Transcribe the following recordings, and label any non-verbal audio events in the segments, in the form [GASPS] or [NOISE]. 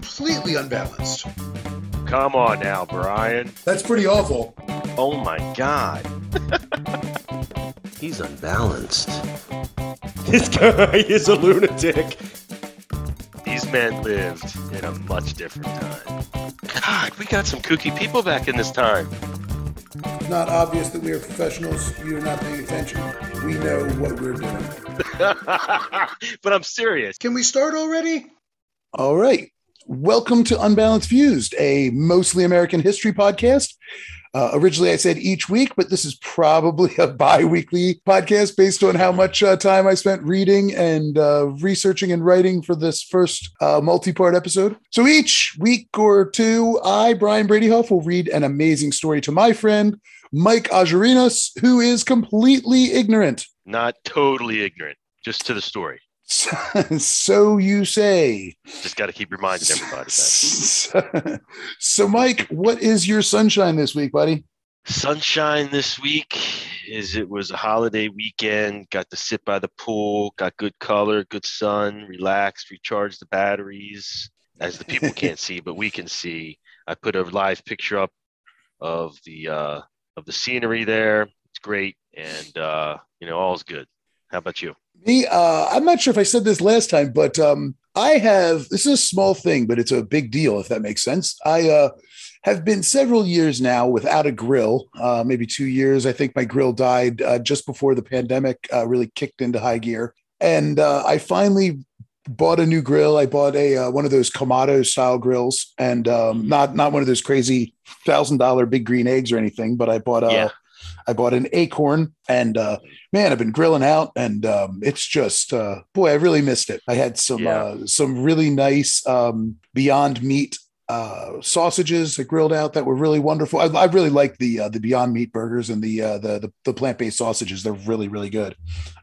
completely unbalanced. Come on now, Brian. That's pretty awful. Oh my God. He's unbalanced. This guy is a lunatic. These men lived in a much different time. God, we got some kooky people back in this time. It's Not obvious that we are professionals. You're not paying attention. We know what we're doing. [LAUGHS] but I'm serious. Can we start already? All right. Welcome to Unbalanced Views, a mostly American history podcast. Uh, originally, I said each week, but this is probably a bi weekly podcast based on how much uh, time I spent reading and uh, researching and writing for this first uh, multi part episode. So each week or two, I, Brian Brady Huff, will read an amazing story to my friend, Mike Ajarinas, who is completely ignorant. Not totally ignorant, just to the story. [LAUGHS] so you say. Just got to keep reminding everybody that. [LAUGHS] So, Mike, what is your sunshine this week, buddy? Sunshine this week is it was a holiday weekend. Got to sit by the pool, got good color, good sun, relaxed, recharged the batteries. As the people [LAUGHS] can't see, but we can see. I put a live picture up of the uh, of the scenery there. It's great, and uh, you know all's good. How about you? Me, uh, I'm not sure if I said this last time, but um, I have this is a small thing, but it's a big deal if that makes sense. I uh, have been several years now without a grill, uh, maybe two years. I think my grill died uh, just before the pandemic uh, really kicked into high gear, and uh, I finally bought a new grill. I bought a uh, one of those Kamado style grills, and um, not not one of those crazy thousand dollar big green eggs or anything, but I bought a. Yeah. I bought an Akorn and uh, man, I've been grilling out and um, it's just uh, boy, I really missed it. I had some Yeah. uh, some really nice um, Beyond Meat uh, sausages that grilled out that were really wonderful. I, I really like the uh, the Beyond Meat burgers and the uh, the the, the plant based sausages. They're really really good.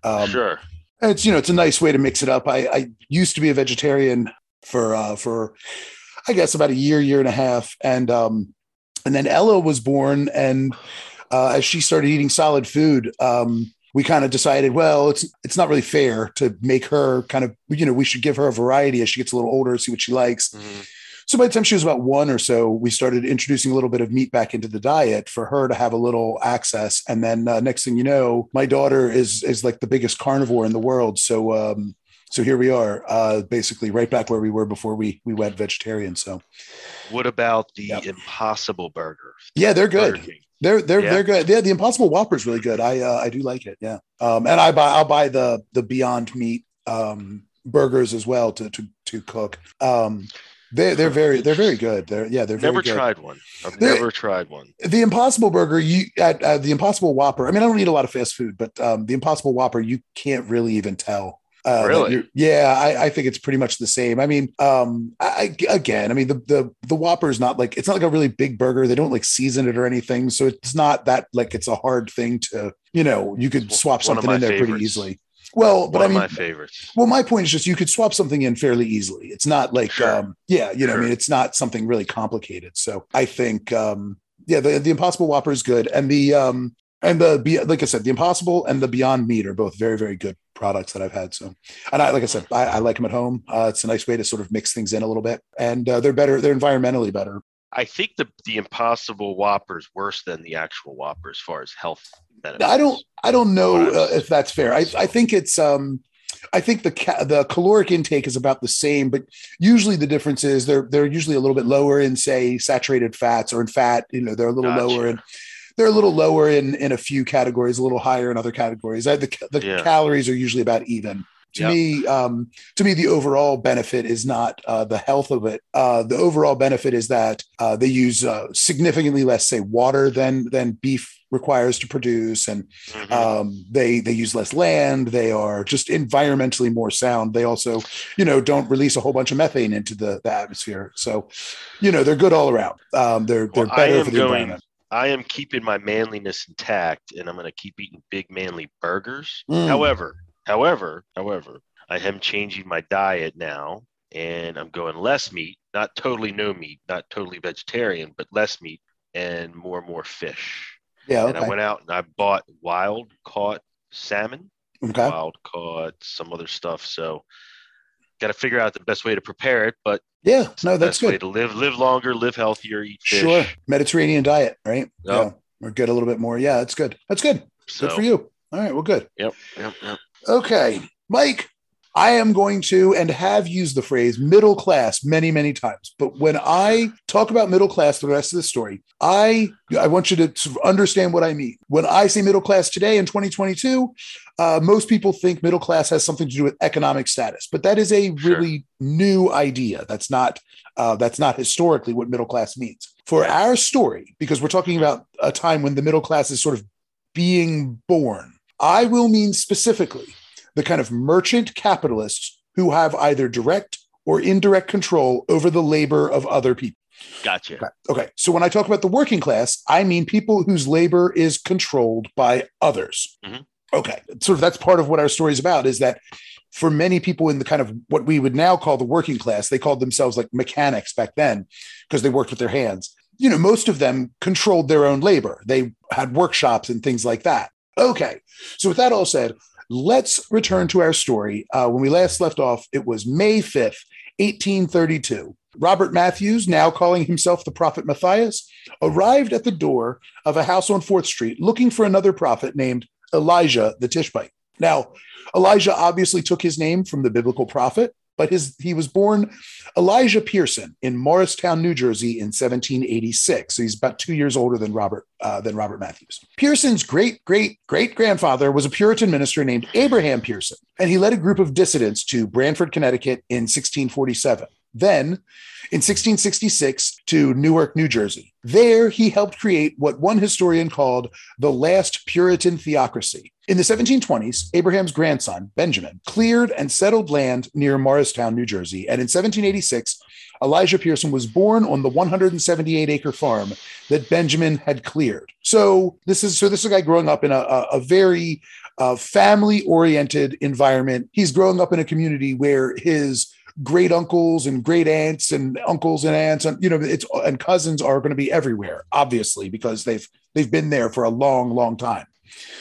Um, sure. it's you know it's a nice way to mix it up. I, I used to be a vegetarian for uh, for I guess about a year year and a half, and um, and then Ella was born, and uh, as she started eating solid food, um, we kind of decided, well, it's it's not really fair to make her kind of you know we should give her a variety as she gets a little older, see what she likes. Mhm. So by the time she was about one or so, we started introducing a little bit of meat back into the diet for her to have a little access. And then uh, next thing you know, my daughter is is like the biggest carnivore in the world. So um, so here we are, uh, basically right back where we were before we we went vegetarian. So What about the Yep. Impossible Burger? yeah, they're good. Burger. They're they're Yeah. they're good. Yeah, the Impossible Whopper is really good. I uh, I do like it. Yeah, um, and I buy I'll buy the the Beyond Meat um, burgers as well to to to cook. Um, they they're [LAUGHS] very they're very good. They're yeah they're very Never good. tried one. I've They're- never tried one. the Impossible Burger, you at uh, the Impossible Whopper. I mean, I don't eat a lot of fast food, but um, the Impossible Whopper, you can't really even tell. Uh, Really? Yeah, I, I think it's pretty much the same. I mean, um, I, again, I mean, the the the Whopper is not like it's not like a really big burger. They don't like season it or anything, so it's not that like it's a hard thing to you know you could swap something in there pretty easily. Well, but I mean, my favorites. well, my point is just you could swap something in fairly easily. It's not like, Sure. um, yeah, you know, I mean, it's not something really complicated. So I think, um, yeah, the, the Impossible Whopper is good, and the um, and the Be- like I said, the Impossible and the Beyond Meat are both very very good products that I've had. So, and I like I said, I, I like them at home. Uh, it's a nice way to sort of mix things in a little bit, and uh, they're better. They're environmentally better. I think the the Impossible Whopper is worse than the actual Whopper as far as health benefits. I don't I don't know uh, if that's fair. I, I think it's um I think the ca- the caloric intake is about the same, but usually the difference is they're they're usually a little bit lower in say saturated fats or in fat. You know, they're a little Gotcha. lower in they're a little lower in in a few categories, a little higher in other categories. The the Yeah. calories are usually about even. To Yep. me, um, to me, the overall benefit is not uh, the health of it. Uh, the overall benefit is that uh, they use uh, significantly less, say, water than than beef requires to produce, and Mhm. um, they they use less land. They are just environmentally more sound. They also, you know, don't release a whole bunch of methane into the, the atmosphere. So, you know, they're good all around. Um, they're they're Well, better for the going- environment. I am keeping my manliness intact, and I'm going to keep eating big manly burgers. Mm. However, however, however, I am changing my diet now, and I'm going less meat, not totally no meat, not totally vegetarian, but less meat and more and more fish. Yeah. And I went out and I bought wild caught salmon, Okay. wild caught some other stuff. So got to figure out the best way to prepare it. But Yeah, no, that's good. to live live longer, live healthier, eat fish. Sure. Mediterranean diet, right? Yep. Yeah. Or get a little bit more. Yeah, that's good. That's good. So, Good for you. All right, well, good. Yep, yep, yep. Okay, Mike, I am going to and have used the phrase middle class many, many times. But when I talk about middle class for the rest of the story, I I want you to understand what I mean. When I say middle class today in 2022, uh, most people think middle class has something to do with economic status, but that is a Sure. really new idea. That's not uh, that's not historically what middle class means. For our story, because we're talking about a time when the middle class is sort of being born, I will mean specifically the kind of merchant capitalists who have either direct or indirect control over the labor of other people. Gotcha. Okay. Okay. So when I talk about the working class, I mean people whose labor is controlled by others. Mhm. Okay. Sort of that's part of what our story is about is that for many people in the kind of what we would now call the working class, they called themselves like mechanics back then because they worked with their hands. You know, most of them controlled their own labor. They had workshops and things like that. Okay. So with that all said, let's return to our story. Uh, when we last left off, it was May 5th, 1832. Robert Matthews, now calling himself the Prophet Matthias, arrived at the door of a house on 4th Street looking for another prophet named Elijah the Tishbite. Now, Elijah obviously took his name from the biblical prophet, but his he was born Elijah Pearson in Morristown, New Jersey in 1786. So he's about two years older than Robert uh, than Robert Matthews. Pearson's great great great grandfather was a Puritan minister named Abraham Pearson, and he led a group of dissidents to Branford, Connecticut in 1647. Then in 1666 to Newark, New Jersey. There, he helped create what one historian called the last Puritan theocracy. In the 1720s, Abraham's grandson, Benjamin, cleared and settled land near Morristown, New Jersey. And in 1786, Elijah Pearson was born on the 178 acre farm that Benjamin had cleared. So this is so this is a guy growing up in a, a, a very uh, family oriented environment. He's growing up in a community where his great uncles and great aunts and uncles and aunts and you know it's and cousins are going to be everywhere obviously because they've they've been there for a long long time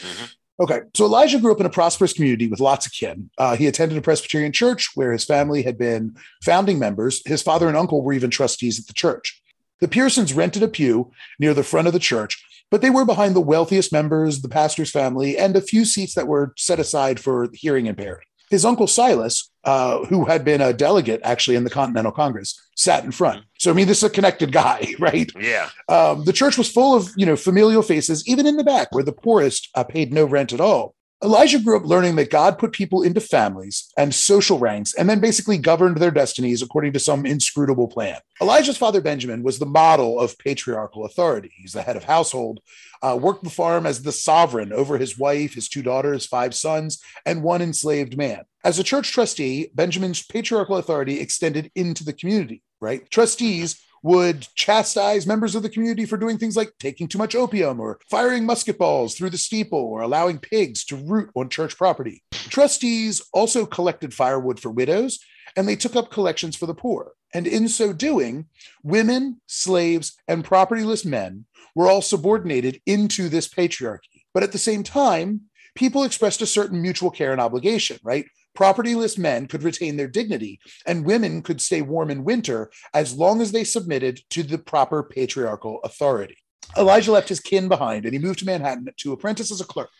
Mhm. Okay so elijah grew up in a prosperous community with lots of kin. Uh, he attended a presbyterian church where his family had been founding members. His father and uncle were even trustees at the church. The pearsons rented a pew near the front of the church but they were behind the wealthiest members the pastor's family and a few seats that were set aside for hearing impaired. His uncle Silas, uh, who had been a delegate actually in the Continental Congress, sat in front. So I mean, this is a connected guy, [LAUGHS] right? Yeah. Um, the church was full of you know familial faces, even in the back where the poorest uh, paid no rent at all. Elijah grew up learning that God put people into families and social ranks and then basically governed their destinies according to some inscrutable plan. Elijah's father, Benjamin, was the model of patriarchal authority. He's the head of household, uh, worked the farm as the sovereign over his wife, his two daughters, five sons, and one enslaved man. As a church trustee, Benjamin's patriarchal authority extended into the community, right? Trustees would chastise members of the community for doing things like taking too much opium or firing musket balls through the steeple or allowing pigs to root on church property. Trustees also collected firewood for widows and they took up collections for the poor. And in so doing, women, slaves, and propertyless men were all subordinated into this patriarchy. But at the same time, people expressed a certain mutual care and obligation, right? Propertyless men could retain their dignity, and women could stay warm in winter as long as they submitted to the proper patriarchal authority. Elijah left his kin behind and he moved to Manhattan to apprentice as a clerk.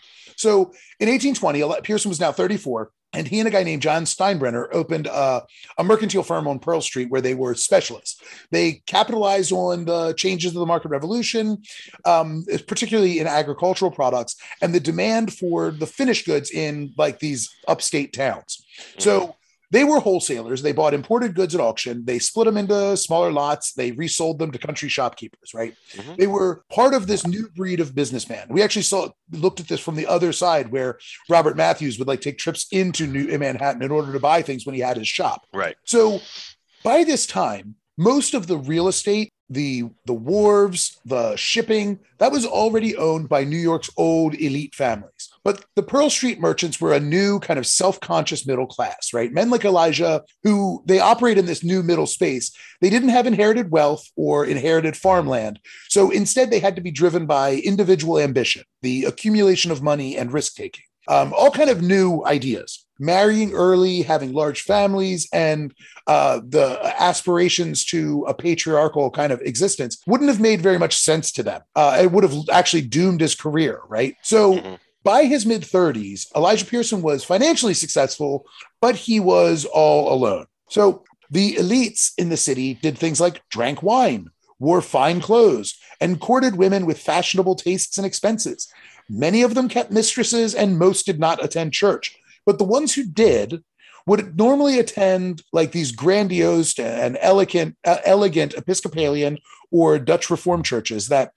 So in 1820, Pearson was now 34, and he and a guy named John Steinbrenner opened uh, a mercantile firm on Pearl Street where they were specialists. They capitalized on the changes of the market revolution, um, particularly in agricultural products, and the demand for the finished goods in like these upstate towns. So they were wholesalers. They bought imported goods at auction. They split them into smaller lots. They resold them to country shopkeepers, right? Mhm. They were part of this new breed of businessman. We actually saw looked at this from the other side where Robert Matthews would like take trips into New in Manhattan in order to buy things when he had his shop. Right. So by this time, most of the real estate, the the wharves, the shipping, that was already owned by New York's old elite families. But the Pearl Street merchants were a new kind of self-conscious middle class, right? Men like Elijah who they operate in this new middle space. They didn't have inherited wealth or inherited farmland. So instead they had to be driven by individual ambition, the accumulation of money and risk taking. Um, all kind of new ideas. Marrying early, having large families, and uh, the aspirations to a patriarchal kind of existence wouldn't have made very much sense to them. Uh, it would have actually doomed his career, right? So Mhm. by his mid 30s, Elijah Pearson was financially successful, but he was all alone. So the elites in the city did things like drank wine, wore fine clothes, and courted women with fashionable tastes and expenses. Many of them kept mistresses, and most did not attend church. But the ones who did would normally attend like these grandiose and elegant, uh, elegant Episcopalian or Dutch Reformed churches that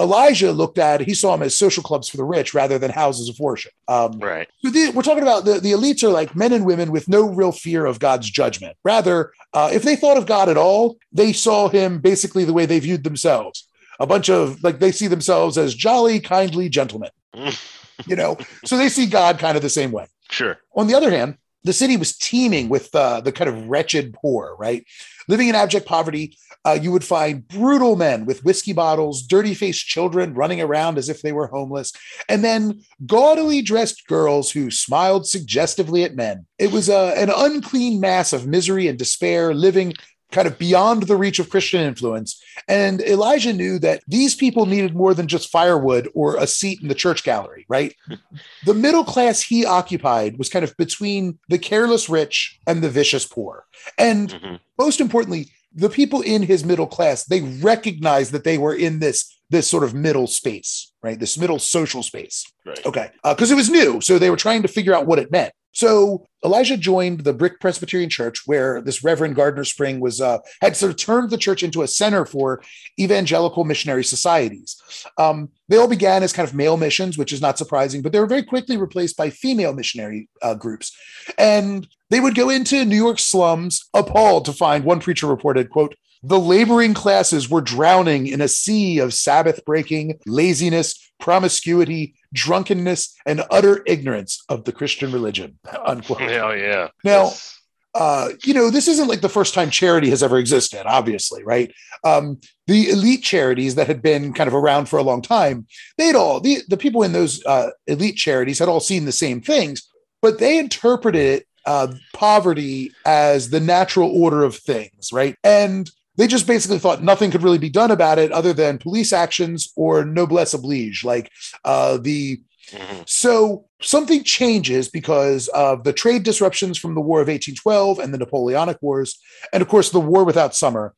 Elijah looked at. He saw them as social clubs for the rich rather than houses of worship. Um, Right. so the, we're talking about the, the elites are like men and women with no real fear of God's judgment. Rather, uh, if they thought of God at all, they saw him basically the way they viewed themselves. A bunch of like they see themselves as jolly, kindly gentlemen, [LAUGHS] you know. so they see God kind of the same way. Sure. On the other hand, the city was teeming with uh, the kind of wretched poor, right? Living in abject poverty, uh, you would find brutal men with whiskey bottles, dirty faced children running around as if they were homeless, and then gaudily dressed girls who smiled suggestively at men. It was uh, an unclean mass of misery and despair living kind of beyond the reach of Christian influence. And Elijah knew that these people needed more than just firewood or a seat in the church gallery, right? [LAUGHS] the middle class he occupied was kind of between the careless rich and the vicious poor. And Mhm. most importantly, the people in his middle class, they recognized that they were in this this sort of middle space, right? This middle social space. Right. Okay. Because it was new. So they were trying to figure out what it meant. So Elijah joined the Brick Presbyterian Church, where this Reverend Gardner Spring was uh, had sort of turned the church into a center for evangelical missionary societies. Um, they all began as kind of male missions, which is not surprising, but they were very quickly replaced by female missionary uh, groups. And they would go into New York slums, appalled to find one preacher reported, quote, the laboring classes were drowning in a sea of Sabbath breaking, laziness, promiscuity, drunkenness, and utter ignorance of the Christian religion. [LAUGHS] Unquote. [LAUGHS] Hell yeah. Now- That's- Uh, you know, this isn't like the first time charity has ever existed, obviously, right? Um, the elite charities that had been kind of around for a long time, they'd all, the, the people in those uh, elite charities had all seen the same things, but they interpreted uh, poverty as the natural order of things, right? And they just basically thought nothing could really be done about it other than police actions or noblesse oblige, like uh, the Mhm. so something changes because of the trade disruptions from the War of 1812 and the Napoleonic Wars, and of course the War without Summer,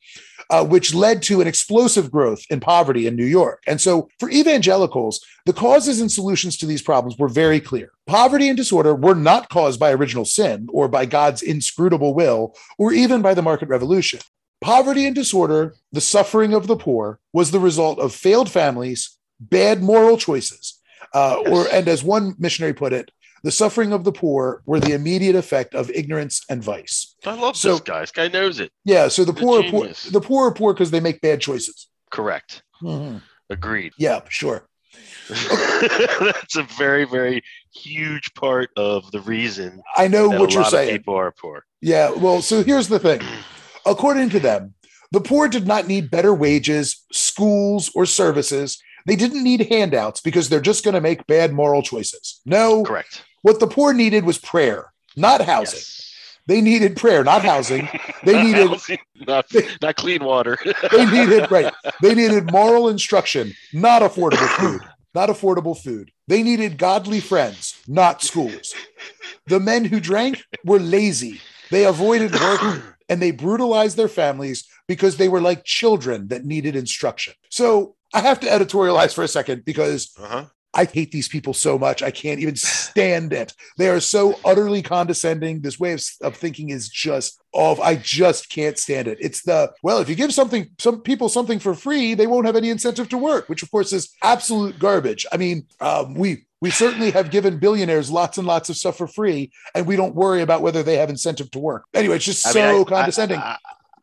uh, which led to an explosive growth in poverty in New York. And so for evangelicals, the causes and solutions to these problems were very clear. Poverty and disorder were not caused by original sin or by God's inscrutable will or even by the market revolution. Poverty and disorder, the suffering of the poor, was the result of failed families, bad moral choices, uh, or and as one missionary put it, the suffering of the poor were the immediate effect of ignorance and vice. I love So- this guy. This guy knows it. Yeah, so the The poor, are poor the poor are poor because they make bad choices. Correct. Agreed. Yeah, sure. [LAUGHS] That's a very, very huge part of the reason I know what you're saying. people are poor. Yeah, well, so here's the thing. [CLEARS THROAT] According to them, the poor did not need better wages, schools, or services. They didn't need handouts because they're just going to make bad moral choices. No, Correct. what the poor needed was prayer, not housing. Yes. They needed prayer, not housing. [LAUGHS] They needed Housing, not, not clean water. [LAUGHS] they needed right. They needed moral instruction, not affordable food. Not affordable food. They needed godly friends, not schools. The men who drank were lazy. They avoided work [CLEARS THROAT] and they brutalized their families because they were like children that needed instruction. So I have to editorialize for a second because uh-huh. I hate these people so much. I can't even stand it. They are so utterly condescending. This way of, of thinking is just off. I just can't stand it. It's the, well, if you give something, some people something for free, they won't have any incentive to work, which of course is absolute garbage. I mean, um, we, we certainly have given billionaires lots and lots of stuff for free, and we don't worry about whether they have incentive to work. Anyway, it's just I so mean, I- condescending. I,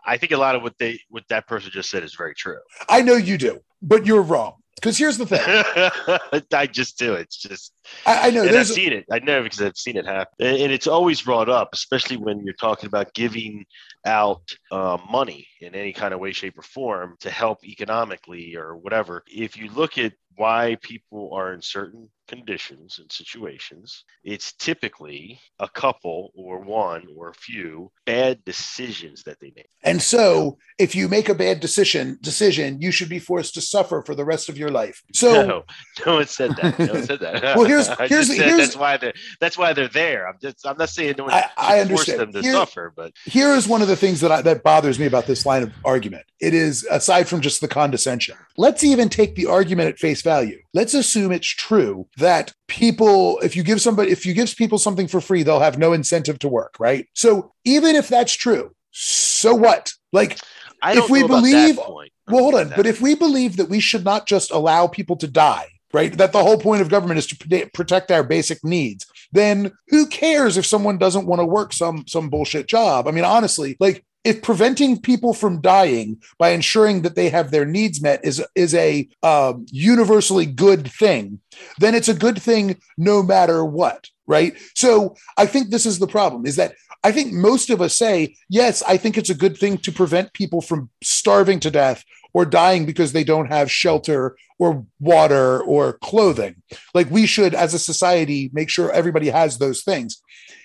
I, think a lot of what they what that person just said is very true. I know you do, but you're wrong. Because here's the thing. [LAUGHS] I just do. It's just I, I know I've seen it. I know because I've seen it happen, and, and it's always brought up, especially when you're talking about giving out uh, money in any kind of way, shape, or form to help economically or whatever. If you look at why people are in certain conditions and situations, it's typically a couple or one or a few bad decisions that they make. And so, if you make a bad decision, decision, you should be forced to suffer for the rest of your life. So, [LAUGHS] no, no one said that. No one said that. [LAUGHS] Well, here's- [LAUGHS] here's- here's- that's why they're that's why they're there. I'm just I'm not saying no one I- I force understand. them to Here- suffer, but here is one of the things that I, that bothers me about this line of argument. It is aside from just the condescension. Let's even take the argument at face value. Let's assume it's true that people, if you give somebody, if you give people something for free, they'll have no incentive to work, right? So even if that's true, so what? Like, I If don't we believe- point. Well, hold on. But if we believe that we should not just allow people to die, right? That the whole point of government is to protect our basic needs. Then who cares if someone doesn't want to work some some bullshit job? I mean, honestly, like if preventing people from dying by ensuring that they have their needs met is is a um, universally good thing, then it's a good thing no matter what, right? So I think this is the problem: is that I think most of us say, yes, I think it's a good thing to prevent people from starving to death or dying because they don't have shelter or water or clothing. Like we should, as a society, make sure everybody has those things.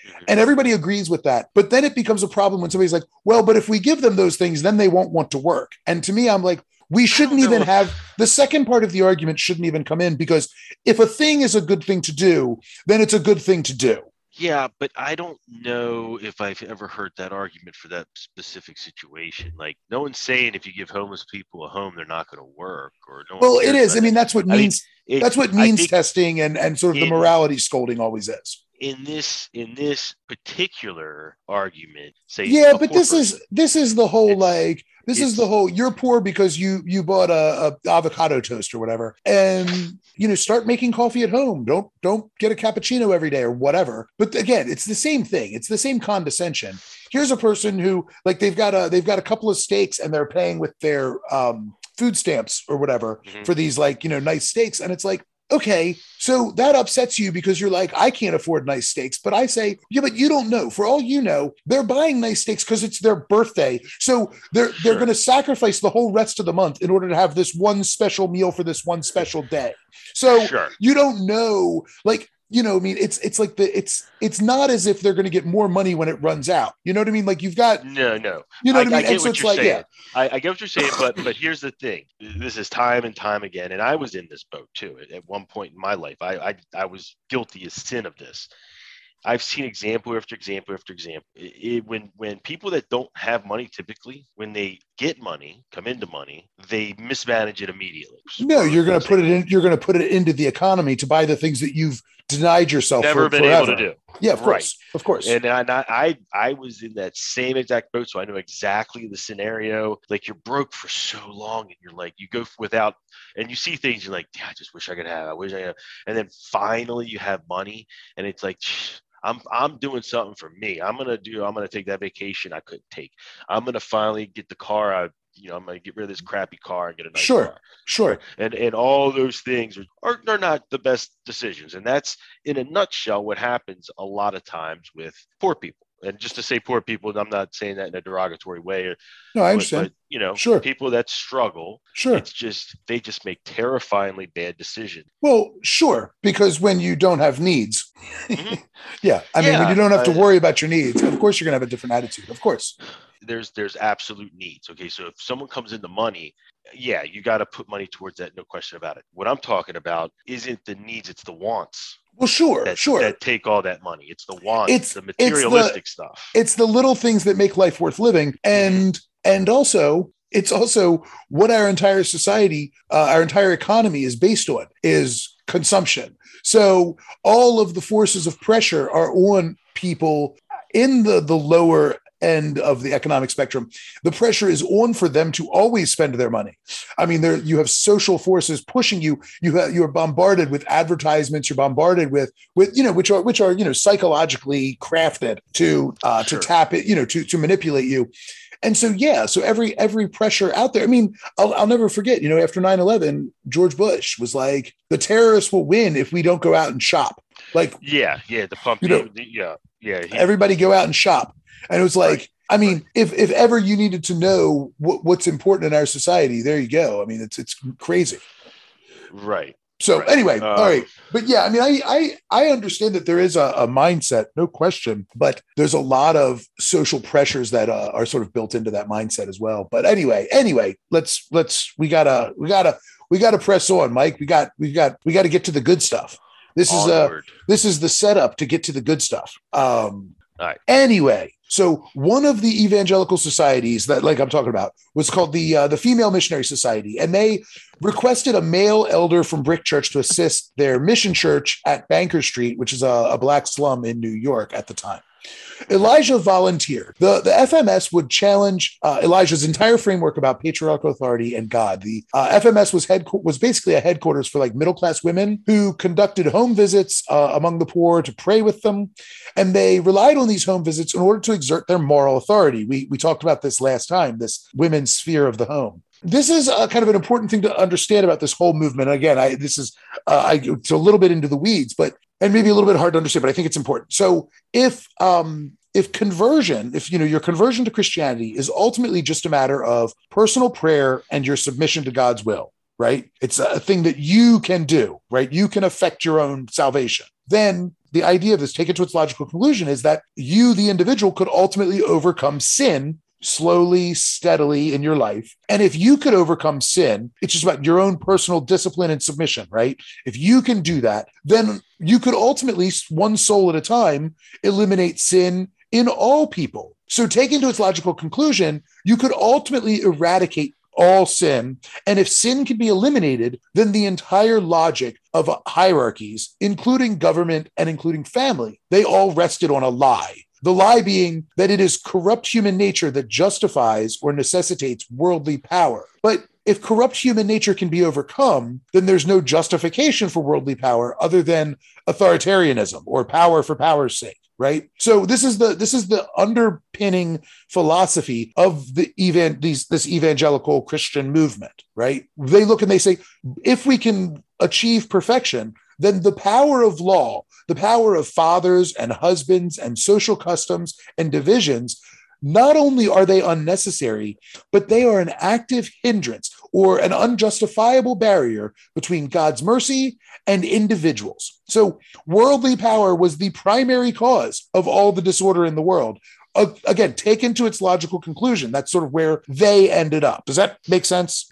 Mhm. And everybody agrees with that. But then it becomes a problem when somebody's like, well, but if we give them those things, then they won't want to work. And to me, I'm like, we shouldn't even have the second part of the argument shouldn't even come in because if a thing is a good thing to do, then it's a good thing to do. Yeah, but I don't know if I've ever heard that argument for that specific situation. Like, no one's saying if you give homeless people a home, they're not going to work, or no. Well, it is. I mean, that's what I mean, means It- that's what means testing and and sort of the morality scolding always is. In this in this particular argument, say, Yeah, but this person- is this is the whole It's- like this is the whole you're poor because you you bought a, a avocado toast or whatever and you know start making coffee at home. Don't don't get a cappuccino every day or whatever. But again it's the same thing. It's the same condescension. Here's a person who like they've got a they've got a couple of steaks and they're paying with their um food stamps or whatever Mhm. for these like you know nice steaks. And it's like okay so that upsets you because you're like i can't afford nice steaks. But i say yeah but you don't know. For all you know they're buying nice steaks because it's their birthday. So they're they're going to sacrifice the whole rest of the month in order to have this one special meal for this one special day. So sure. you don't know like you know i mean it's it's like the it's it's not as if they're going to get more money when it runs out you know what i mean like you've got No, no. you know I, what i I mean get and so what it's you're like saying. yeah I, I get what you're saying, but but here's the thing. This is time and time again, and I was in this boat too. At, at one point in my life, I, I I was guilty as sin of this. I've seen example after example after example. It, it- when when people that don't have money, typically, when they get money, come into money, they mismanage it immediately. no you're going to put it in you're going to put it into the economy to buy the things that you've denied yourself never for, been forever. able to do. yeah of Right. course of course And I, I, I was in that same exact boat, so I know exactly the scenario. Like you're broke for so long, and you're like, you go without, and you see things, you're like, yeah, I just wish I could have. I wish I could. And then finally, you have money, and it's like, I'm I'm doing something for me. I'm gonna do. I'm gonna take that vacation I couldn't take. I'm gonna finally get the car. I you know I'm gonna get rid of this crappy car and get a nice Sure. car sure and and all those things are, are not the best decisions and that's in a nutshell what happens a lot of times with poor people and just to say poor people i'm not saying that in a derogatory way or no i understand. but, you know Sure. people that struggle sure. it's just they just make terrifyingly bad decisions. Well, sure, because when you don't have needs, Mhm. [LAUGHS] yeah, I mean, when you don't have to worry about your needs, of course you're gonna have a different attitude. Of course, there's there's absolute needs okay? So if someone comes into money yeah you got to put money towards that no question about it. What i'm talking about isn't the needs it's the wants well, sure, that, sure. that take all that money it's the wants It's- the it's the- materialistic stuff it's the little things that make life worth living, and and also it's also what our entire society, uh, our entire economy is based on is consumption. So all of the forces of pressure are on people in the the lower end of the economic spectrum the pressure is on for them to always spend their money. I mean there you have social forces pushing you. You have, you're bombarded with advertisements. You're bombarded with with you know which are which are you know psychologically crafted to uh Sure. to tap it you know to to manipulate you. And so yeah so every every pressure out there i mean I'll, I'll never forget you know after 9-11 george bush was like the terrorists will win if we don't go out and shop. Like Yeah, yeah, the pump. You know, the- yeah, yeah. he- everybody go out and shop and it was like Right. i mean if if ever you needed to know what, what's important in our society there you go i mean it's it's crazy right. So Right. anyway, Um, all right. But yeah, I mean, I I I understand that there is a, a mindset, no question, but there's a lot of social pressures that uh, are sort of built into that mindset as well. But anyway, anyway, let's let's we gotta we gotta we gotta press on, Mike. We got we got we got to get to the good stuff. This is uh Onward. this is the setup to get to the good stuff. Um, right. Anyway, so one of the evangelical societies that, like I'm talking about, was called the uh, the Female Missionary Society, and they requested a male elder from Brick Church to assist their mission church at Bancker Street, which is a, a black slum in New York at the time. Elijah volunteered. The, the FMS would challenge uh, Elijah's entire framework about patriarchal authority and God. The uh, FMS was head was basically a headquarters for like middle class women who conducted home visits uh, among the poor to pray with them, and they relied on these home visits in order to exert their moral authority. We we talked about this last time. This women's sphere of the home. This is uh, kind of an important thing to understand about this whole movement. Again, I this is uh, I, it's a little bit into the weeds, but and maybe a little bit hard to understand, but I think it's important. So if um, if conversion, if you know your conversion to Christianity is ultimately just a matter of personal prayer and your submission to God's will, right? It's a thing that you can do, right? You can affect your own salvation. Then the idea of this, take it to its logical conclusion, is that you, the individual, could ultimately overcome sin slowly, steadily in your life. And if you could overcome sin, it's just about your own personal discipline and submission, right? If you can do that, then you could ultimately, one soul at a time, eliminate sin in all people. So, taken to its logical conclusion, you could ultimately eradicate all sin. And if sin can be eliminated, then the entire logic of hierarchies, including government and including family, they all rested on a lie. The lie being that it is corrupt human nature that justifies or necessitates worldly power. But if corrupt human nature can be overcome, then there's no justification for worldly power other than authoritarianism or power for power's sake right so this is the this is the underpinning philosophy of the even these this evangelical christian movement right they look and they say if we can achieve perfection then the power of law the power of fathers and husbands and social customs and divisions not only are they unnecessary but they are an active hindrance or an unjustifiable barrier between God's mercy and individuals. So, worldly power was the primary cause of all the disorder in the world. Uh, again, taken to its logical conclusion, that's sort of where they ended up. Does that make sense?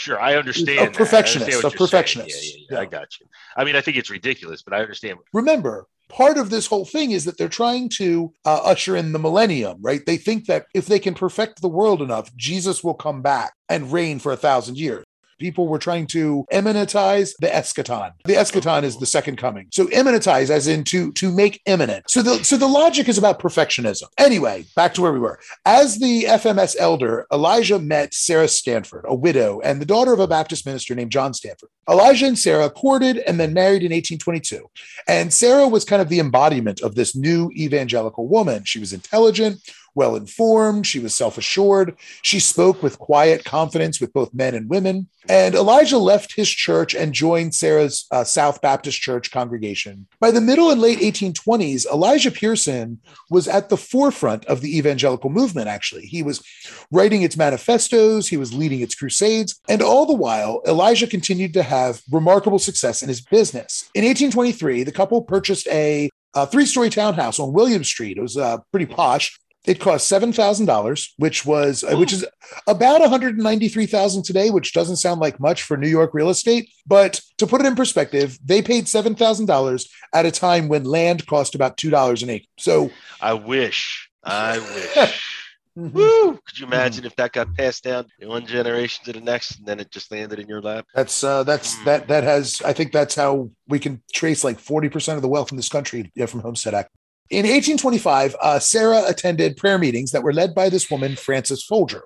Sure, I understand. A perfectionist, understand a perfectionist. Yeah, yeah, yeah, Yeah. I got you. I mean, I think it's ridiculous, but I understand. Remember, part of this whole thing is that they're trying to uh, usher in the millennium, right? They think that if they can perfect the world enough, Jesus will come back and reign for a thousand years. People were trying to immanentize the eschaton. The eschaton is oh. the second coming. So immanentize as in to, to make imminent. So the so the logic is about perfectionism. Anyway, back to where we were. As the FMS elder, Elijah met Sarah Stanford, a widow and the daughter of a Baptist minister named John Stanford. Elijah and Sarah courted and then married in 1822. And Sarah was kind of the embodiment of this new evangelical woman. She was intelligent, well informed, she was self assured, she spoke with quiet confidence with both men and women. And Elijah left his church and joined Sarah's uh, South Baptist Church congregation. By the middle and late 1820s, Elijah Pearson was at the forefront of the evangelical movement, actually. He was writing its manifestos, he was leading its crusades, and all the while, Elijah continued to have remarkable success in his business. In 1823, the couple purchased a, a three story townhouse on William Street. It was uh, pretty posh. It cost seven thousand dollars, which was uh, which is about one hundred ninety three thousand today, which doesn't sound like much for New York real estate. But to put it in perspective, they paid seven thousand dollars at a time when land cost about two dollars an acre. So, I wish. I wish. [LAUGHS] Woo! Could you imagine if that got passed down one generation to the next, and then it just landed in your lap? That's uh, that's Hmm. that that has. I think that's how we can trace like forty percent of the wealth in this country yeah, from Homestead Act. In 1825, uh, Sarah attended prayer meetings that were led by this woman, Frances Folger.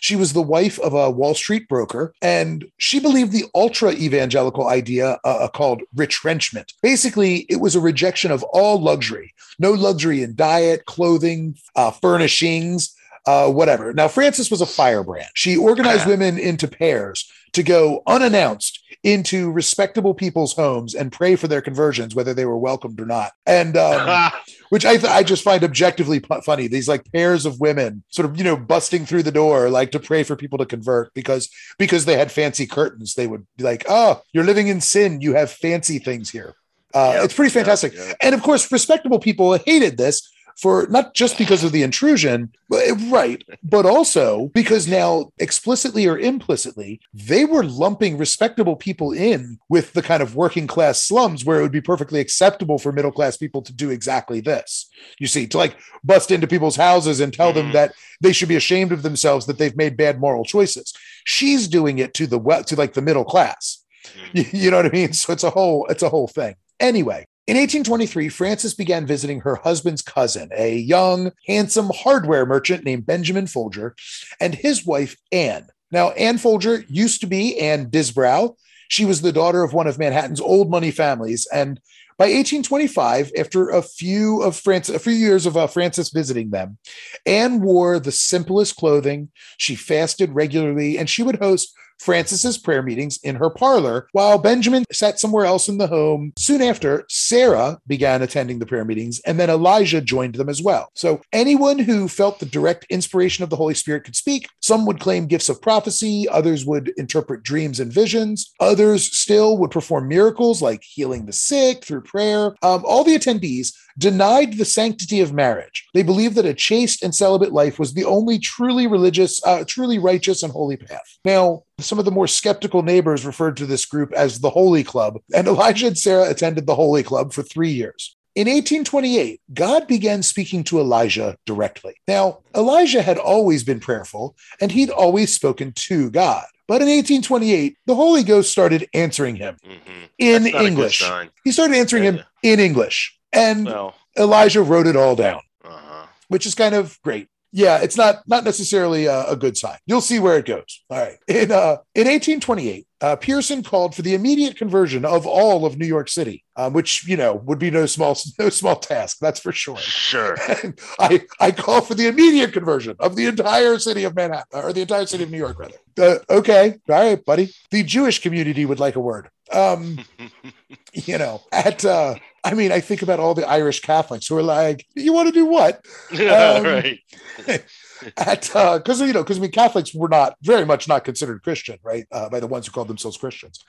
She was the wife of a Wall Street broker, and she believed the ultra evangelical idea uh, called retrenchment. Basically, it was a rejection of all luxury, no luxury in diet, clothing, uh, furnishings, uh, whatever. Now, Frances was a firebrand. She organized women into pairs to go unannounced into respectable people's homes and pray for their conversions, whether they were welcomed or not. And um, [LAUGHS] which I th- I just find objectively pu- funny. These like pairs of women, sort of you know, busting through the door like to pray for people to convert because because they had fancy curtains. They would be like, "Oh, you're living in sin. You have fancy things here." Uh, Yep, it's pretty yep, fantastic. yep. And of course, respectable people hated this for not just because of the intrusion, right, but also because now explicitly or implicitly, they were lumping respectable people in with the kind of working class slums where it would be perfectly acceptable for middle class people to do exactly this. You see, to like bust into people's houses and tell them Mhm. that they should be ashamed of themselves that they've made bad moral choices. She's doing it to the to like the middle class. You, [LAUGHS] you know what I mean? So it's a whole it's a whole thing. Anyway, in 1823, Frances began visiting her husband's cousin, a young, handsome hardware merchant named Benjamin Folger, and his wife Anne. Now, Anne Folger used to be Anne Disbrow. She was the daughter of one of Manhattan's old money families, and by 1825, after a few of France, a few years of uh, Frances visiting them, Anne wore the simplest clothing. She fasted regularly, and she would host Frances's prayer meetings in her parlor, while Benjamin sat somewhere else in the home. Soon after, Sarah began attending the prayer meetings, and then Elijah joined them as well. So anyone who felt the direct inspiration of the Holy Spirit could speak. Some would claim gifts of prophecy, others would interpret dreams and visions, others still would perform miracles like healing the sick through prayer. Um, all the attendees denied the sanctity of marriage. They believed that a chaste and celibate life was the only truly religious, uh, truly righteous, and holy path. Now, some of the more skeptical neighbors referred to this group as the Holy Club, and Elijah and Sarah attended the Holy Club for three years. In 1828, God began speaking to Elijah directly. Now, Elijah had always been prayerful, and he'd always spoken to God. But in 1828, the Holy Ghost started answering him Mhm. in That's not a good English. He started answering him in English. And Elijah wrote it all down, uh-huh. which is kind of great. Yeah, it's not not necessarily a, a good sign. You'll see where it goes. All right. In uh, in 1828, uh, Pearson called for the immediate conversion of all of New York City, um, which you know would be no small [LAUGHS] no small task. That's for sure. Sure. [LAUGHS] And I I call for the immediate conversion of the entire city of Manhattan or the entire city of New York, rather. Uh, okay, all right, buddy. The Jewish community would like a word. Um, [LAUGHS] you know, at uh, I mean, I think about all the Irish Catholics who are like, "You want to do what?" [LAUGHS] Um, right. [LAUGHS] At because you know, because I mean, Catholics were not very much not considered Christian, right, uh, by the ones who called themselves Christians.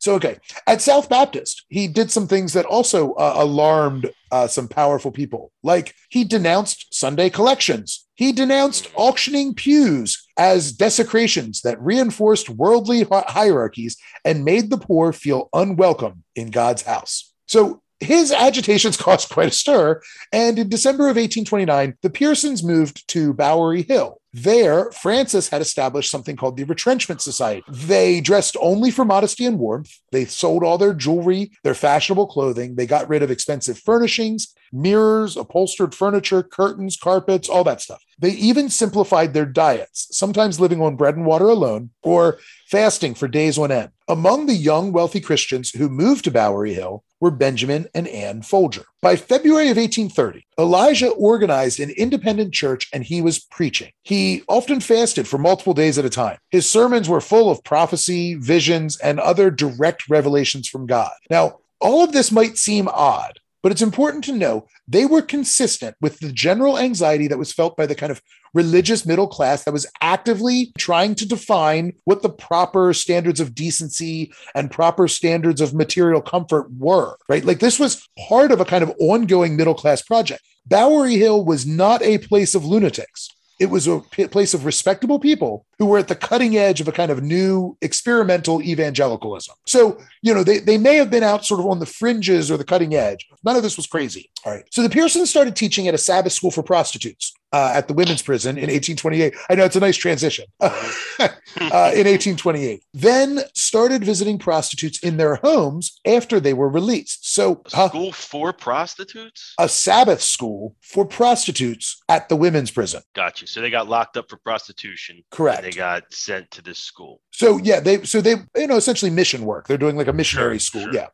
So, okay, at South Baptist, he did some things that also uh, alarmed uh, some powerful people, like he denounced Sunday collections. He denounced auctioning pews as desecrations that reinforced worldly hi- hierarchies and made the poor feel unwelcome in God's house. So his agitations [LAUGHS] caused quite a stir, and in December of 1829, the Pearsons moved to Bowery Hill. There, Frances had established something called the Retrenchment Society. They dressed only for modesty and warmth. They sold all their jewelry, their fashionable clothing. They got rid of expensive furnishings, mirrors, upholstered furniture, curtains, carpets, all that stuff. They even simplified their diets, sometimes living on bread and water alone or fasting for days on end. Among the young, wealthy Christians who moved to Bowery Hill were Benjamin and Anne Folger. By February of 1830, Elijah organized an independent church and he was preaching. He often fasted for multiple days at a time. His sermons were full of prophecy, visions, and other direct revelations from God. Now, all of this might seem odd, but it's important to know they were consistent with the general anxiety that was felt by the kind of religious middle class that was actively trying to define what the proper standards of decency and proper standards of material comfort were, right? Like this was part of a kind of ongoing middle class project. Bowery Hill was not a place of lunatics. It was a p- place of respectable people who were at the cutting edge of a kind of new experimental evangelicalism. So, you know, they, they may have been out sort of on the fringes or the cutting edge. None of this was crazy. All right. So the Pearsons started teaching at a Sabbath school for prostitutes uh, at the women's prison in 1828. I know it's a nice transition. [LAUGHS] uh, in 1828. Then started visiting prostitutes in their homes after they were released. So, uh, School for prostitutes? a Sabbath school for prostitutes at the women's prison. Got you. So they got locked up for prostitution. Correct. And they got sent to this school. So yeah, they so they you know essentially mission work. They're doing like a missionary Sure, school. sure. Yeah.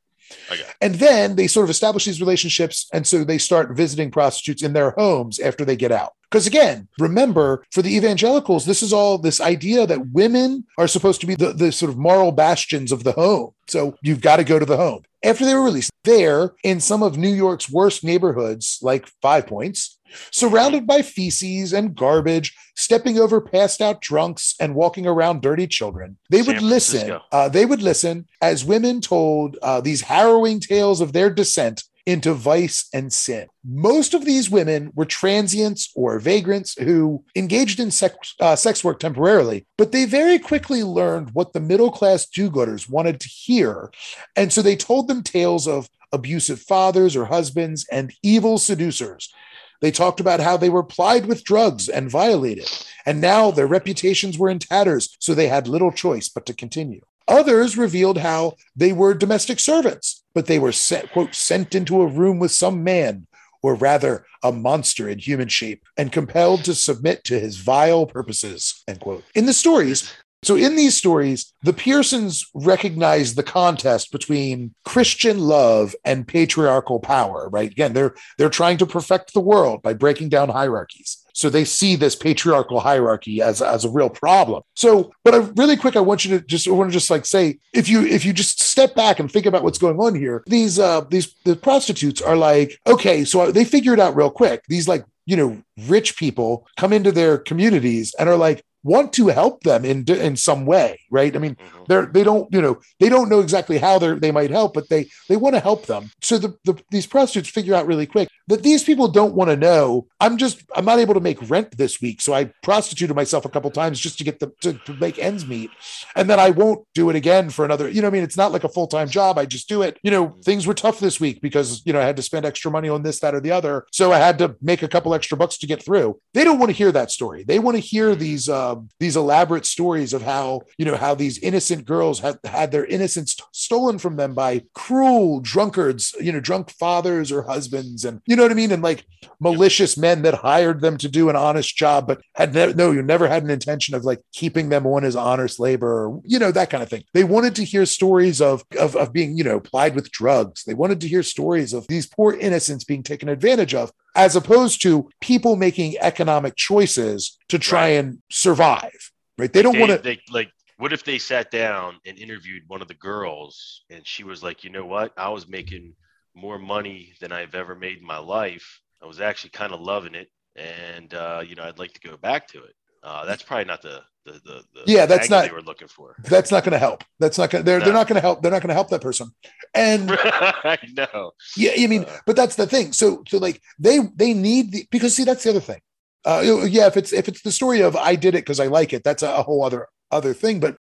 And then they sort of establish these relationships. And so they start visiting prostitutes in their homes after they get out. Because again, remember, for the evangelicals, this is all this idea that women are supposed to be the, the sort of moral bastions of the home. So you've got to go to the home. After they were released, there in some of New York's worst neighborhoods, like Five Points, surrounded by feces and garbage, stepping over passed out drunks and walking around dirty children. They San would listen. Uh, they would listen as women told uh, these harrowing tales of their descent into vice and sin. Most of these women were transients or vagrants who engaged in sex, uh, sex work temporarily, but they very quickly learned what the middle class do gooders wanted to hear. And so they told them tales of abusive fathers or husbands and evil seducers. They talked about how they were plied with drugs and violated, and now their reputations were in tatters, so they had little choice but to continue. Others revealed how they were domestic servants, but they were sent, quote, sent into a room with some man, or rather a monster in human shape, and compelled to submit to his vile purposes, end quote. In the stories, so in these stories, the Piersons recognize the contest between Christian love and patriarchal power, right? Again, they're they're trying to perfect the world by breaking down hierarchies. So they see this patriarchal hierarchy as, as a real problem. So, but I, really quick, I want you to just I want to just like say, if you if you just step back and think about what's going on here, these uh these the prostitutes are like, okay, so they figure it out real quick. These like you know rich people come into their communities and are like want to help them in in some way right i mean Mhm. they're they don't you know they don't know exactly how they they might help but they they want to help them so the, the these prostitutes figure out really quick that these people don't want to know. I'm just i'm not able to make rent this week so i prostituted myself a couple times just to get the to, to make ends meet. And then i won't do it again for another you know i mean? It's not like a full-time job i just do it. You know things were tough this week because you know i had to spend extra money on this that or the other. So i had to make a couple extra bucks to get through. They don't want to hear that story. They want to hear these um, these elaborate stories of how you know how these innocent girls had had their innocence stolen from them by cruel drunkards you know drunk fathers or husbands and you know what i mean and like malicious men that hired them to do an honest job but had ne- no you never had an intention of like keeping them on as honest labor or you know that kind of thing they wanted to hear stories of of, of being you know plied with drugs they wanted to hear stories of these poor innocents being taken advantage of as opposed to people making economic choices to try and survive right they don't want to like. What if they sat down and interviewed one of the girls, and she was like, "You know what? I was making more money than I've ever made in my life. I was actually kind of loving it, and uh, you know, I'd like to go back to it." Uh, that's probably not the the the, the Yeah, that's not- they were looking for. that's not going to help that's not going they're, they're not going to help they're not going to help that person and [LAUGHS] I know. Yeah, I mean, Uh, but that's the thing. So, so like they they need the because see that's the other thing. Uh, yeah, if it's if it's the story of I did it because I like it, that's a, a whole other other thing. But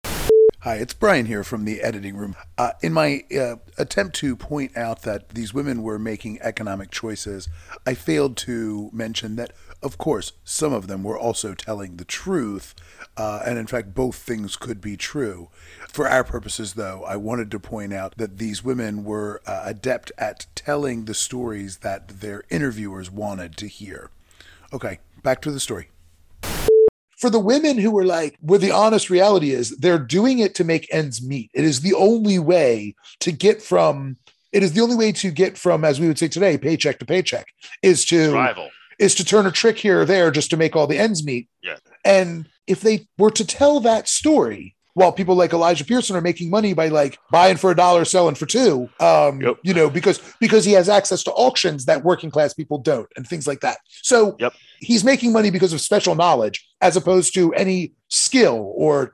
hi, it's Brian here from the editing room. Uh, in my uh, attempt to point out that these women were making economic choices, I failed to mention that, of course, some of them were also telling the truth, uh, and in fact, both things could be true. For our purposes, though, I wanted to point out that these women were uh, adept at telling the stories that their interviewers wanted to hear. Okay, back to the story. For the women who were like, where the honest reality is, they're doing it to make ends meet. It is the only way to get from. It is the only way to get from, as we would say today, paycheck to paycheck, is to Survival. is to turn a trick here or there just to make all the ends meet. Yeah. And if they were to tell that story, while people like Elijah Pierson are making money by like buying for a dollar, selling for two, um, Yep. you know, because because he has access to auctions that working class people don't, and things like that. So Yep. he's making money because of special knowledge, as opposed to any skill or.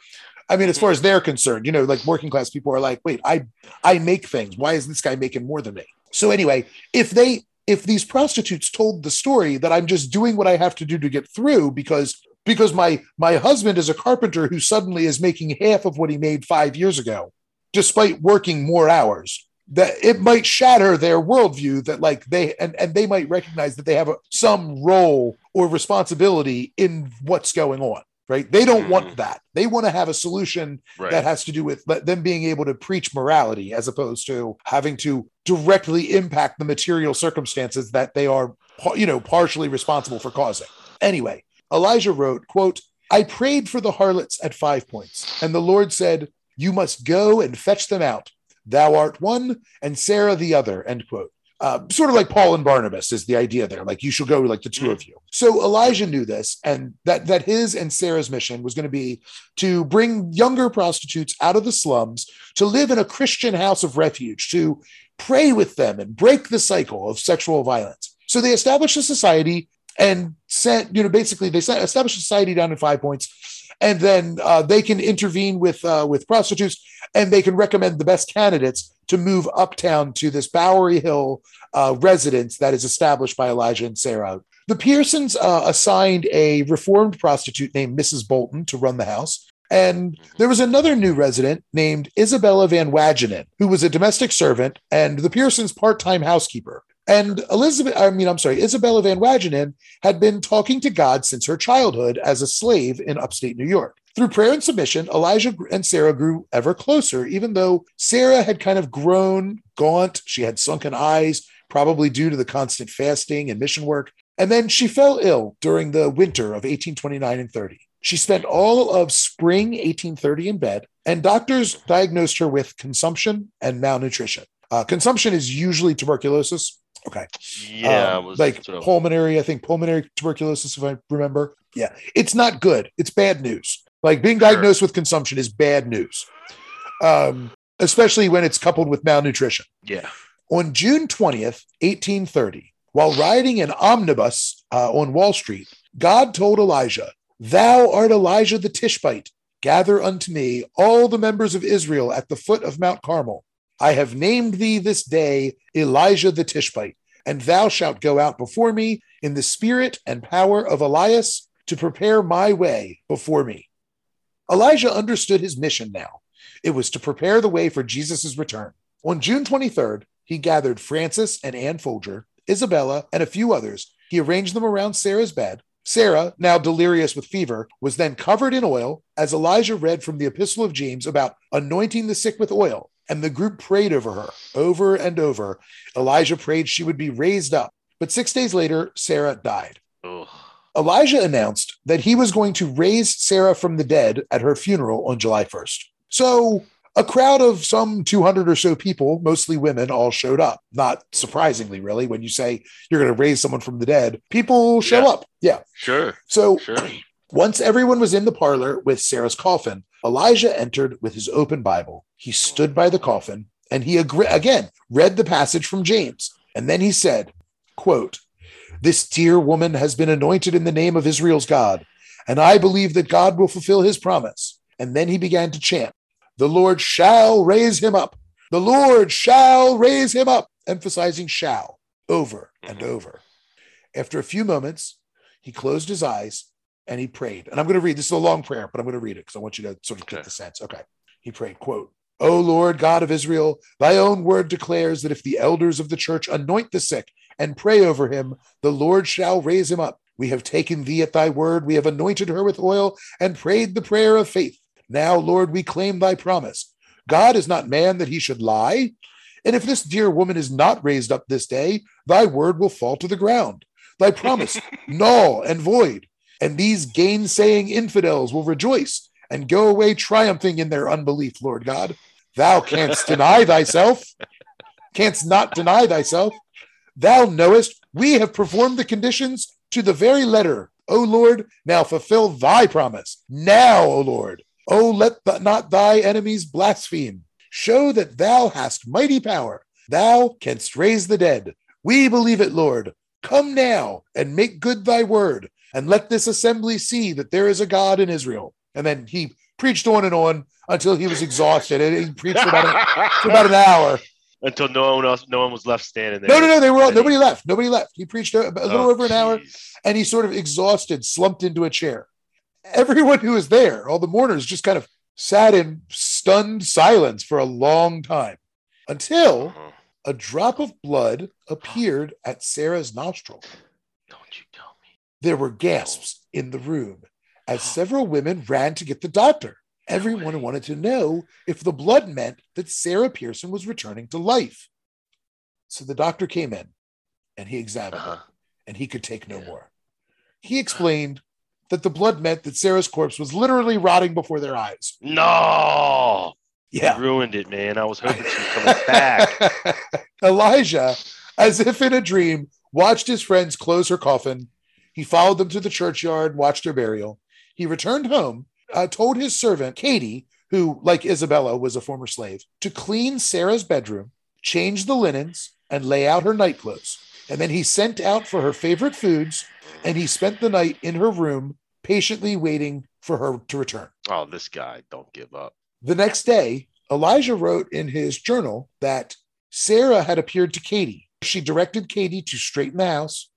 I mean, as far as they're concerned, you know, like working class people are like, wait, I I make things. Why is this guy making more than me? So anyway, if they if these prostitutes told the story that I'm just doing what I have to do to get through because because my my husband is a carpenter who suddenly is making half of what he made 5 years ago despite working more hours that it might shatter their worldview that like they and, and they might recognize that they have a, some role or responsibility in what's going on right they don't want Mhm. that they want to have a solution Right. that has to do with them being able to preach morality as opposed to having to directly impact the material circumstances that they are you know partially responsible for causing anyway elijah wrote quote i prayed for the harlots at five points and the lord said you must go and fetch them out thou art one and sarah the other end quote Uh, sort of like Paul and Barnabas is the idea there. Like you should go like the two of you. So Elijah knew this, and that that his and Sarah's mission was going to be to bring younger prostitutes out of the slums to live in a Christian house of refuge, to pray with them and break the cycle of sexual violence. So they established a society and sent, you know, basically they sent, established society down in Five Points, and then uh, they can intervene with uh, with prostitutes, and they can recommend the best candidates to move uptown to this Bowery Hill uh, residence that is established by Elijah and Sarah. The Piersons uh, assigned a reformed prostitute named Mrs. Bolton to run the house. And there was another new resident named Isabella Van Wagenen, who was a domestic servant and the Piersons' part time housekeeper. And Elizabeth, I mean, I'm sorry, Isabella Van Wagenen had been talking to God since her childhood as a slave in upstate New York. Through prayer and submission, Elijah and Sarah grew ever closer, even though Sarah had kind of grown gaunt. She had sunken eyes, probably due to the constant fasting and mission work. And then she fell ill during the winter of 1829 and 30. She spent all of spring 1830 in bed, and doctors diagnosed her with consumption and malnutrition. Uh, consumption is usually tuberculosis. Okay. Yeah, Um, was like pulmonary, I think pulmonary tuberculosis, if I remember. Yeah, it's not good. It's bad news. Like being Sure. diagnosed with consumption is bad news, um, especially when it's coupled with malnutrition. yeah. On June 20th, 1830, while riding an omnibus uh, on Wall Street, God told Elijah, Thou art Elijah the Tishbite. Gather unto me all the members of Israel at the foot of Mount Carmel. I have named thee this day Elijah the Tishbite, and thou shalt go out before me in the spirit and power of Elias to prepare my way before me. Elijah understood his mission now. It was to prepare the way for Jesus' return. On June 23rd, he gathered Frances and Anne Folger, Isabella, and a few others. He arranged them around Sarah's bed. Sarah, now delirious with fever, was then covered in oil as Elijah read from the Epistle of James about anointing the sick with oil. And the group prayed over her over and over. Elijah prayed she would be raised up. But six days later, Sarah died. Ugh. Elijah announced that he was going to raise Sarah from the dead at her funeral on July 1st. So a crowd of some 200 or so people, mostly women, all showed up. Not surprisingly, really, when you say you're going to raise someone from the dead, people show Yeah. up. Yeah. Sure. So Sure. once everyone was in the parlor with Sarah's coffin, Elijah entered with his open Bible. He stood by the coffin and he agree- again read the passage from James. And then he said, quote, This dear woman has been anointed in the name of Israel's God, and I believe that God will fulfill his promise. And then he began to chant, The Lord shall raise him up. The Lord shall raise him up, emphasizing shall over and Mhm. over. After a few moments, he closed his eyes and he prayed. And I'm going to read this is a long prayer, but I'm going to read it because I want you to sort of get the sense. Okay. He prayed, quote, O Lord God of Israel, thy own word declares that if the elders of the church anoint the sick and pray over him, the Lord shall raise him up. We have taken thee at thy word. We have anointed her with oil and prayed the prayer of faith. Now, Lord, we claim thy promise. God is not man that he should lie. And if this dear woman is not raised up this day, thy word will fall to the ground. Thy promise [LAUGHS] null and void. And these gainsaying infidels will rejoice and go away triumphing in their unbelief, Lord God. Thou canst [LAUGHS] deny thyself, canst not deny thyself. Thou knowest we have performed the conditions to the very letter. O Lord, now fulfill thy promise. Now, O Lord, O let th- not thy enemies blaspheme. Show that thou hast mighty power. Thou canst raise the dead. We believe it, Lord. Come now and make good thy word, and let this assembly see that there is a God in Israel. And then he preached on and on until he was exhausted. And he preached for about, a, for about an hour. Until no one else, no one was left standing there. No, no, no, they were all, nobody left. Nobody left. He preached a, a little Oh, over an hour and he sort of exhausted, slumped into a chair. Everyone who was there, all the mourners, just kind of sat in stunned silence for a long time until Uh-huh. a drop of blood appeared at Sarah's nostril. Don't you tell me. There were gasps in the room as several women ran to get the doctor. Everyone wanted to know if the blood meant that Sarah Pierson was returning to life. So the doctor came in and he examined her Uh-huh. and he could take no Yeah. more. He explained that the blood meant that Sarah's corpse was literally rotting before their eyes. No. Yeah. You ruined it, man. I was hoping she was coming [LAUGHS] back. Elijah as if in a dream, watched his friends close her coffin. He followed them to the churchyard, watched her burial. He returned home, uh, told his servant, Katie, who, like Isabella, was a former slave, to clean Sarah's bedroom, change the linens, and lay out her nightclothes. And then he sent out for her favorite foods, and he spent the night in her room, patiently waiting for her to return. Oh, this guy, don't give up. The next day, Elijah wrote in his journal that Sarah had appeared to Katie. She directed Katie to straighten the house,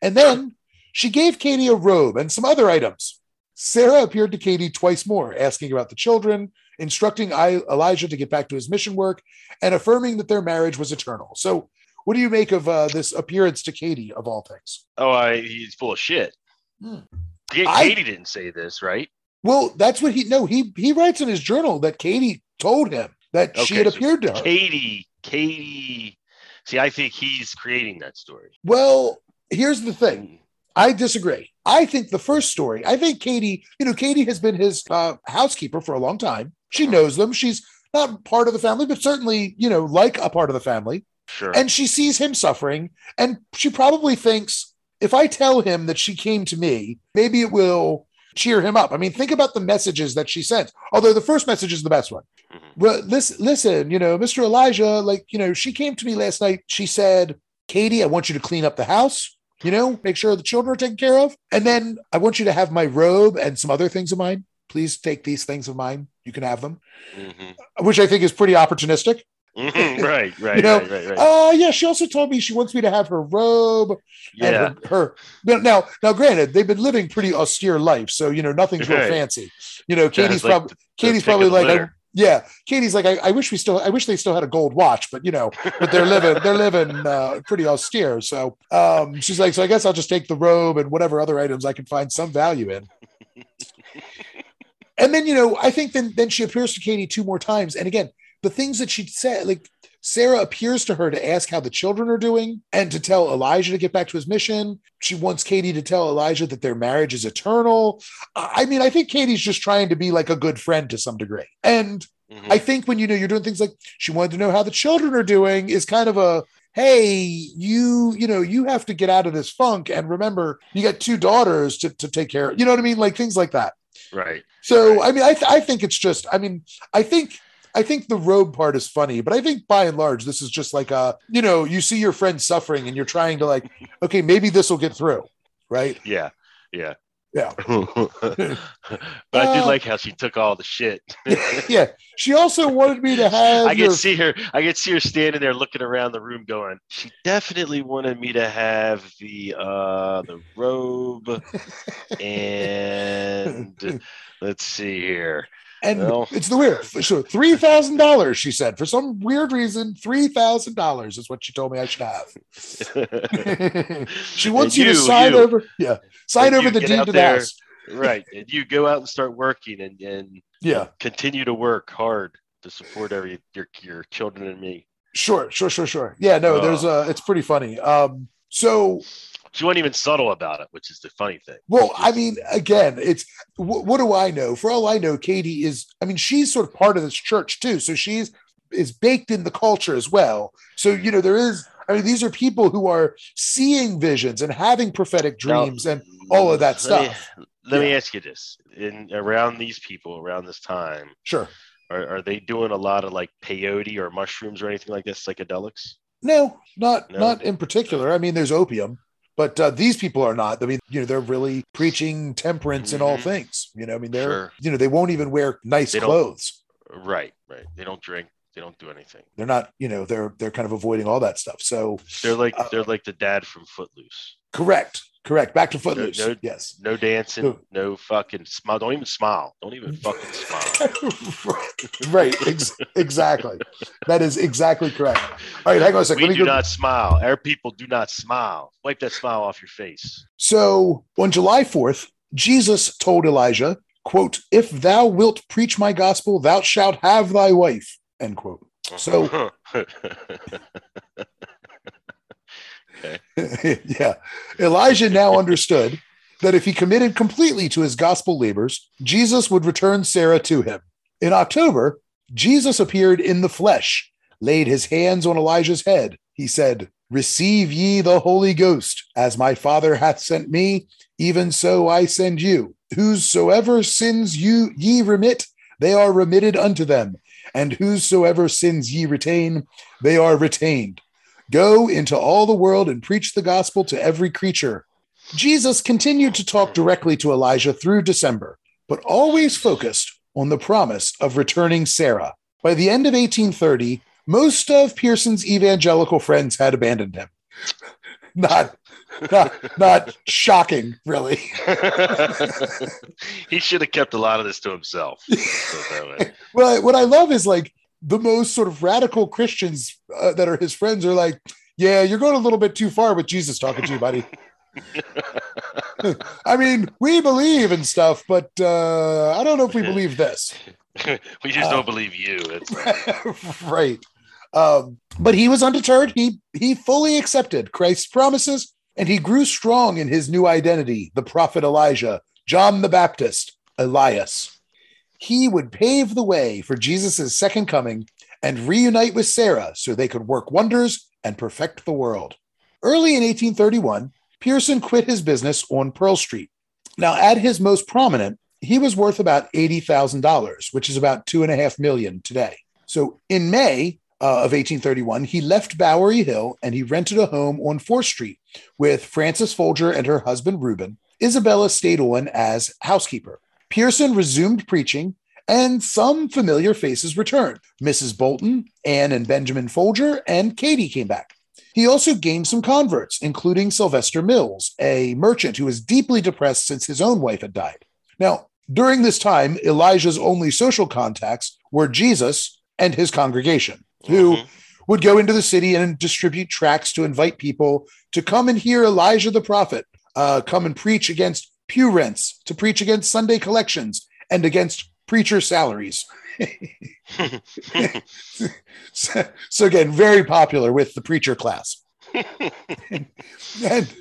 and then she gave Katie a robe and some other items. Sarah appeared to Katie twice more, asking about the children, instructing I- Elijah to get back to his mission work, and affirming that their marriage was eternal. So, what do you make of uh, this appearance to Katie, of all things? Oh, I, he's full of shit. Hmm. Katie I- didn't say this, right? Well, that's what he no he he writes in his journal that Katie told him that she had so appeared to her. Katie, Katie. See, I think he's creating that story. Well, here's the thing. I disagree. I think the first story, I think Katie, you know, Katie has been his uh, housekeeper for a long time. She knows them. She's not part of the family, but certainly, you know, like a part of the family. Sure. And she sees him suffering. And she probably thinks, if I tell him that she came to me, maybe it will cheer him up. I mean, think about the messages that she sent. Although the first message is the best one. Mhm. Well, listen, listen, you know, Mr. Elijah, like, you know, she came to me last night. She said, Katie, I want you to clean up the house, you know, make sure the children are taken care of. And then I want you to have my robe and some other things of mine. Please take these things of mine. You can have them, Mhm. which I think is pretty opportunistic. Mhm. [LAUGHS] right, right, You know, right, right, right. Uh, yeah, she also told me she wants me to have her robe and yeah. her, her now, now, now, granted, they've been living pretty austere life, so you know nothing's real Right. fancy. You know, Katie's Sounds like probably the- Katie's probably of like, I, litter. Yeah, Katie's like, I, I wish we still, I wish they still had a gold watch, but you know, but they're living, they're living uh, pretty austere. So um, she's like, so I guess I'll just take the robe and whatever other items I can find some value in. [LAUGHS] and then you know, I think then then she appears to Katie two more times, and again, the things that she said, like Sarah appears to her to ask how the children are doing and to tell Elijah to get back to his mission. She wants Katie to tell Elijah that their marriage is eternal. I mean, I think Katie's just trying to be like a good friend to some degree. And Mhm. I think when you know you're doing things like she wanted to know how the children are doing is kind of a hey, you, you know, you have to get out of this funk and remember you got two daughters to, to take care of. You know what I mean? Like things like that. right. So Right. I mean, I, th- I think it's just, I mean, I think I think the robe part is funny, but I think by and large, this is just like a, you know, you see your friend suffering and you're trying to like, [LAUGHS] okay, maybe this will get through. Right. Yeah. Yeah. Yeah. [LAUGHS] but I do Uh, like how she took all the shit. [LAUGHS] yeah. She also wanted me to have I could see her. I could see her standing there looking around the room, going, "She definitely wanted me to have the uh the robe and let's see here. And Well. it's the weird. So three thousand dollars, she said, for some weird reason, three thousand dollars is what she told me I should have. [LAUGHS] she wants And you, to sign you. over, yeah, sign over the deed to the house. [LAUGHS] right, and you go out and start working and and Yeah, continue to work hard to support every your your children and me. sure, sure, sure, sure. Yeah, no, there's uh it's pretty funny. Um, so She wasn't even subtle about it, which is the funny thing. well, I mean, again, it's wh- what do I know? For all I know, Katie is. I mean, she's sort of part of this church too, so she's is baked in the culture as well. So you know, there is. I mean, these are people who are seeing visions and having prophetic Now, dreams and all of that let me- stuff. Let me ask you this: in around these people around this time, Sure. are, are they doing a lot of like peyote or mushrooms or anything like that, psychedelics? No, not No? not in particular. I mean, there's opium, but uh, these people are not. I mean, you know, they're really preaching temperance in all Mhm. things. You know, I mean, they're Sure. you know they won't even wear nice They clothes. Right, right. They don't drink. They don't do anything. They're not. You know, they're they're kind of avoiding all that stuff. So They're like Uh, they're like the dad from Footloose. correct, correct. Back to Footloose. no- yes. No dancing, No. no fucking smile. Don't even smile. Don't even fucking smile. [LAUGHS] right. Ex- exactly. That is exactly correct. All right, hang on a second. We do go- not smile. Our people do not smile. Wipe that smile off your face. So on July 4th, Jesus told Elijah, quote, if thou wilt preach my gospel, thou shalt have thy wife, end quote. So- [LAUGHS] [LAUGHS] [LAUGHS] yeah. Elijah now understood that if he committed completely to his gospel labors, Jesus would return Sarah to him. In October, Jesus appeared in the flesh, laid his hands on Elijah's head. He said, Receive ye the Holy Ghost, as my Father hath sent me, even so I send you. Whosoever sins you ye remit, they are remitted unto them, and whosoever sins ye retain, they are retained. Go into all the world and preach the gospel to every creature. Jesus continued to talk directly to Elijah through December, but always focused on the promise of returning Sarah. By the end of 1830, most of Pierson's evangelical friends had abandoned him. [LAUGHS] not, not, not shocking, really. [LAUGHS] he should have kept a lot of this to himself. [LAUGHS] well, what I love is like the most sort of radical Christians uh, that are his friends are like, yeah, you're going a little bit too far with Jesus talking to you, buddy. [LAUGHS] I mean, we believe in stuff, but uh, I don't know if we believe this. [LAUGHS] we just uh, don't believe you. [LAUGHS] right. Um, but he was undeterred. He he fully accepted Christ's promises, and he grew strong in his new identity, the prophet Elijah, John the Baptist, Elias. He would pave the way for Jesus' second coming and reunite with Sarah so they could work wonders and perfect the world. Early in 1831, Pierson quit his business on Pearl Street. Now, at his most prominent, he was worth about $80,000, which is about two and a half million today. So in May uh, of 1831, he left Bowery Hill and he rented a home on 4th Street with Frances Folger and her husband Reuben. Isabella stayed on as housekeeper. Pierson resumed preaching and some familiar faces returned. Mrs. Bolton, Anne and Benjamin Folger, and Katie came back. He also gained some converts, including Sylvester Mills, a merchant who was deeply depressed since his own wife had died. Now, during this time, Elijah's only social contacts were Jesus and his congregation, who mm-hmm. would go into the city and distribute tracts to invite people to come and hear Elijah the prophet, uh, come and preach against pew rents, to preach against Sunday collections, and against preacher salaries. so, [LAUGHS] so, again, very popular with the preacher class. and,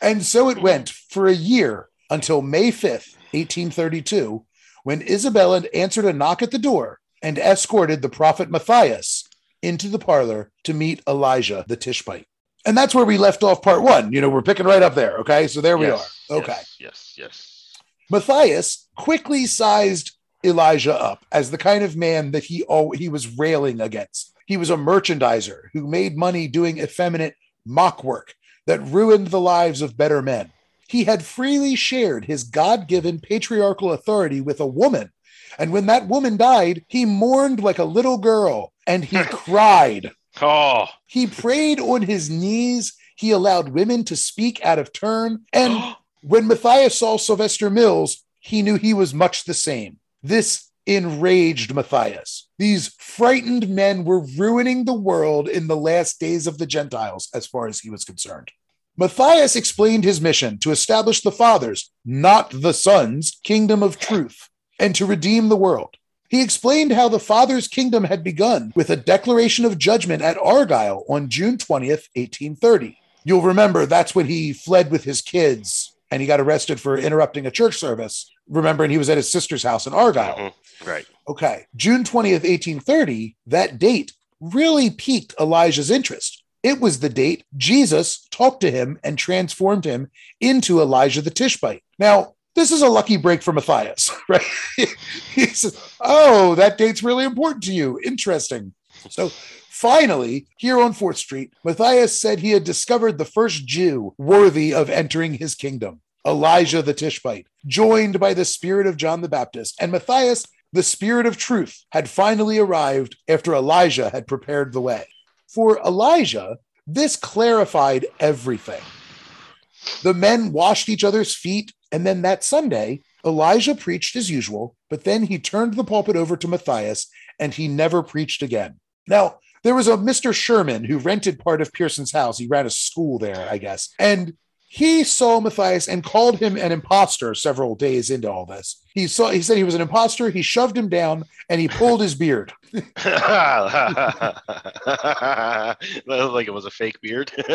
and so it went for a year until May 5th, 1832, when Isabella answered a knock at the door and escorted the prophet Matthias into the parlor to meet Elijah the Tishbite. And that's where we left off part one. You know, we're picking right up there. Okay. So there yes, we are. Okay. Yes, yes, yes. Matthias quickly sized Elijah up as the kind of man that he oh, he was railing against. He was a merchandiser who made money doing effeminate mock work that ruined the lives of better men. He had freely shared his God given patriarchal authority with a woman. And when that woman died, he mourned like a little girl and he [LAUGHS] cried. Oh. He prayed on his knees. He allowed women to speak out of turn. And [GASPS] [GASPS] [GASPS] when Matthias saw Sylvester Mills, he knew he was much the same. This enraged Matthias. These frightened men were ruining the world in the last days of the Gentiles, as far as he was concerned. Matthias explained his mission to establish the Father's, not the Son's, kingdom of truth and to redeem the world. He explained how the Father's kingdom had begun with a declaration of judgment at Argyle on June 20th, 1830. You'll remember that's when he fled with his kids and he got arrested for interrupting a church service remembering he was at his sister's house in Argyle. Mm-hmm. Right. Okay. June 20th, 1830, that date really piqued Elijah's interest. It was the date Jesus talked to him and transformed him into Elijah the Tishbite. Now, this is a lucky break for Matthias, [LAUGHS] right? he says, Oh, that date's really important to you. Interesting. So finally, here on 4th Street, Matthias said he had discovered the first Jew worthy of entering his kingdom. Elijah the Tishbite, joined by the spirit of John the Baptist, and Matthias, the spirit of truth, had finally arrived after Elijah had prepared the way. For Elijah, this clarified everything. The men washed each other's feet, and then that Sunday, Elijah preached as usual, but then he turned the pulpit over to Matthias and he never preached again. Now, there was a Mr. Sherman who rented part of Pierson's house. He ran a school there, I guess. And he saw Matthias and called him an impostor several days into all this. He saw he said he was an impostor. He shoved him down and he pulled his beard. [LAUGHS] [LAUGHS] like it was a fake beard. [LAUGHS]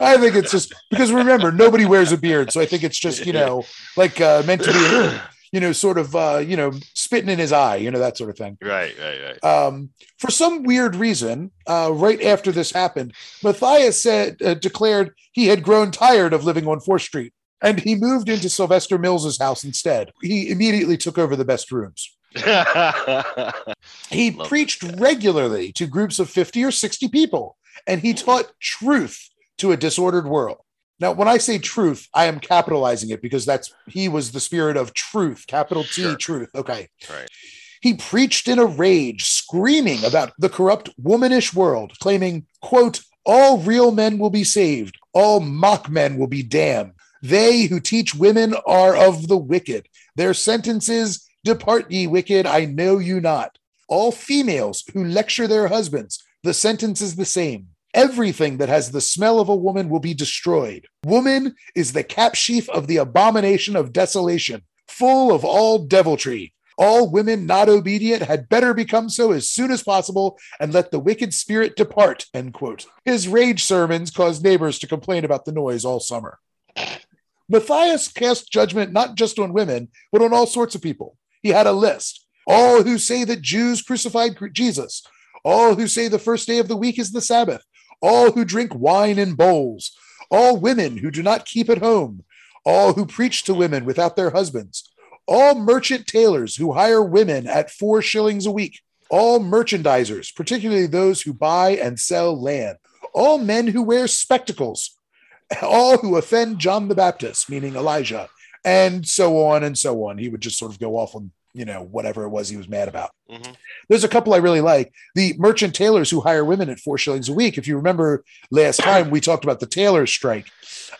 I think it's just because remember nobody wears a beard, so I think it's just you know like uh, meant to be you know, sort of, uh, you know, spitting in his eye, you know, that sort of thing. Right, right, right. Um, for some weird reason, uh, right after this happened, Matthias said, uh, declared he had grown tired of living on 4th Street and he moved into Sylvester Mills's house instead. He immediately took over the best rooms. [LAUGHS] He Love preached that. regularly to groups of 50 or 60 people, and he taught truth to a disordered world. Now, when I say truth, I am capitalizing it because that's he was the spirit of truth, capital T, Sure. truth. Okay. right. He preached in a rage, screaming about the corrupt womanish world, claiming, quote, all real men will be saved, all mock men will be damned. They who teach women are of the wicked. Their sentence is, Depart ye wicked, I know you not. All females who lecture their husbands, the sentence is the same. Everything that has the smell of a woman will be destroyed. Woman is the cap sheaf of the abomination of desolation, full of all deviltry. All women not obedient had better become so as soon as possible and let the wicked spirit depart. End quote. His rage sermons caused neighbors to complain about the noise all summer. Matthias cast judgment not just on women, but on all sorts of people. He had a list. All who say that Jews crucified Jesus, all who say the first day of the week is the Sabbath, all who drink wine in bowls, all women who do not keep at home, all who preach to women without their husbands, all merchant tailors who hire women at four shillings a week, all merchandisers, particularly those who buy and sell land, all men who wear spectacles, all who offend John the Baptist, meaning Elijah, and so on and so on. He would just sort of go off on, you know, whatever it was he was mad about. Mhm. There's a couple I really like. The merchant tailors who hire women at four shillings a week. If you remember last time we talked about the tailor strike,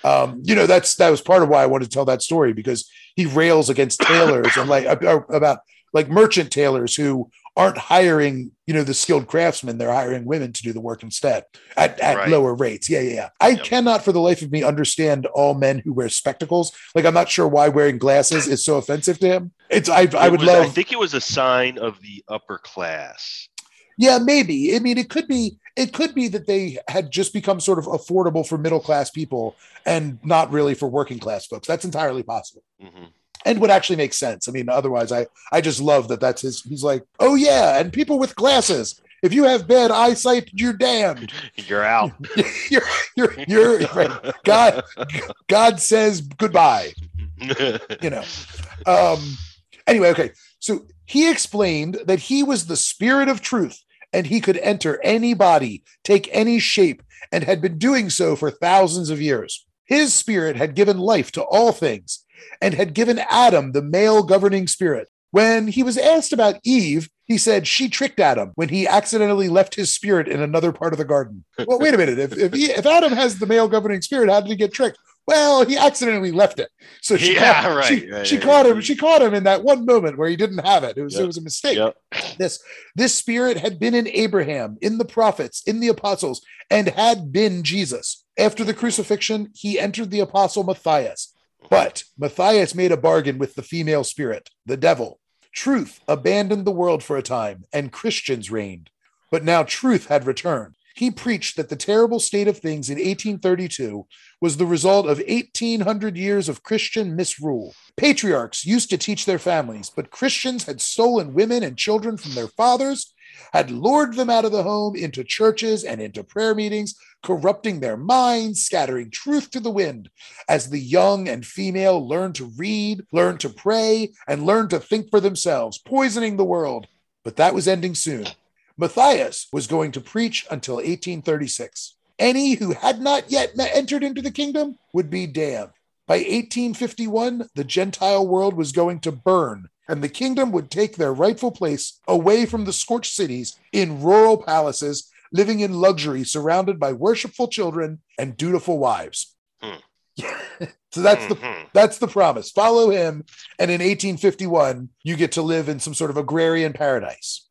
um, you know that's that was part of why I wanted to tell that story because he rails against tailors and like about like merchant tailors who aren't hiring you know the skilled craftsmen they're hiring women to do the work instead at, at Right. lower rates yeah yeah yeah i Yep. cannot for the life of me understand all men who wear spectacles like i'm not sure why wearing glasses is so offensive to him it's i, I would was- love I think it was a sign of the upper class. Yeah, maybe. I mean, it could be. It could be that they had just become sort of affordable for middle class people and not really for working class folks. That's entirely possible, Mhm. And would actually make sense. I mean, otherwise, I I just love that. That's his. He's like, oh yeah, and people with glasses. If you have bad eyesight, you're damned. [LAUGHS] You're out. [LAUGHS] you're you're you're right. God God says goodbye [LAUGHS] you know. Um, anyway, okay. So he explained that he was the spirit of truth and he could enter any body, take any shape, and had been doing so for thousands of years. His spirit had given life to all things and had given Adam the male governing spirit. When he was asked about Eve, he said she tricked Adam when he accidentally left his spirit in another part of the garden. Well, wait a minute. If, if, he, if Adam has the male governing spirit, how did he get tricked? Well, he accidentally left it. So she, Yeah, caught, right, she, right, she right. caught him. She caught him in that one moment where he didn't have it. It was it was a mistake. Yep. This this spirit had been in Abraham, in the prophets, in the apostles, and had been Jesus. After the crucifixion, he entered the apostle Matthias. But Matthias made a bargain with the female spirit, the devil. Truth abandoned the world for a time, and Christians reigned. But now truth had returned. He preached that the terrible state of things in 1832 was the result of 1800 years of Christian misrule. Patriarchs used to teach their families, but Christians had stolen women and children from their fathers, had lured them out of the home into churches and into prayer meetings, corrupting their minds, scattering truth to the wind. As the young and female learned to read, learned to pray, and learned to think for themselves, poisoning the world. But that was ending soon. Matthias was going to preach until 1836. Any who had not yet entered into the kingdom would be damned. By 1851, the Gentile world was going to burn, and the kingdom would take their rightful place away from the scorched cities in rural palaces, living in luxury, surrounded by worshipful children and dutiful wives. Hmm. [LAUGHS] so that's the Mhm. that's the promise. Follow him, and in 1851, you get to live in some sort of agrarian paradise.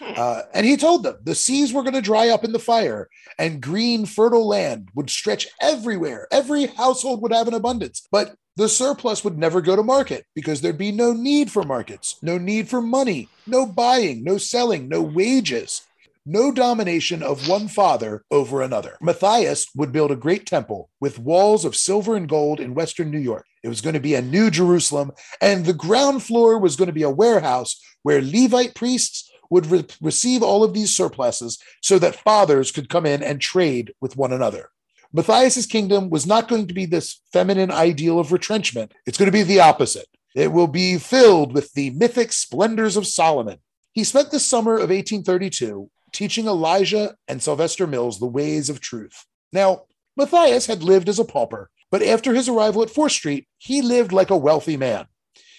[LAUGHS] Uh, and he told them the seas were going to dry up in the fire, and green, fertile land would stretch everywhere. Every household would have an abundance, but the surplus would never go to market because there'd be no need for markets, no need for money, no buying, no selling, no wages, no domination of one father over another. Matthias would build a great temple with walls of silver and gold in western New York. It was going to be a new Jerusalem, and the ground floor was going to be a warehouse where Levite priests would re- receive all of these surpluses so that fathers could come in and trade with one another. Matthias's kingdom was not going to be this feminine ideal of retrenchment. It's going to be the opposite. It will be filled with the mythic splendors of Solomon. He spent the summer of 1832 teaching Elijah and Sylvester Mills the ways of truth. Now, Matthias had lived as a pauper, but after his arrival at 4th Street, he lived like a wealthy man.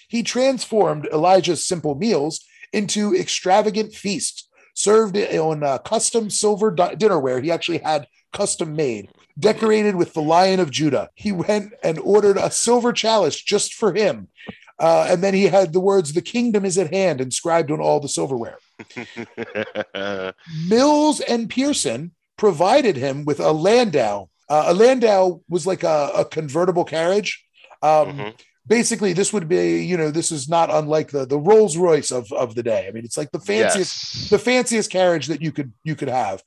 He transformed Elijah's simple meals into extravagant feasts served on uh, custom silver di- dinnerware he actually had custom made, decorated with the Lion of Judah. He went and ordered a silver chalice just for him. Uh, and then he had the words, The kingdom is at hand, inscribed on all the silverware. [LAUGHS] Mills and Pierson provided him with a Landau. Uh, a Landau was like a, a convertible carriage. Um, Mhm. Basically, this would be, you know, this is not unlike the the Rolls Royce of, of the day. I mean, it's like the fanciest Yes. the fanciest carriage that you could you could have.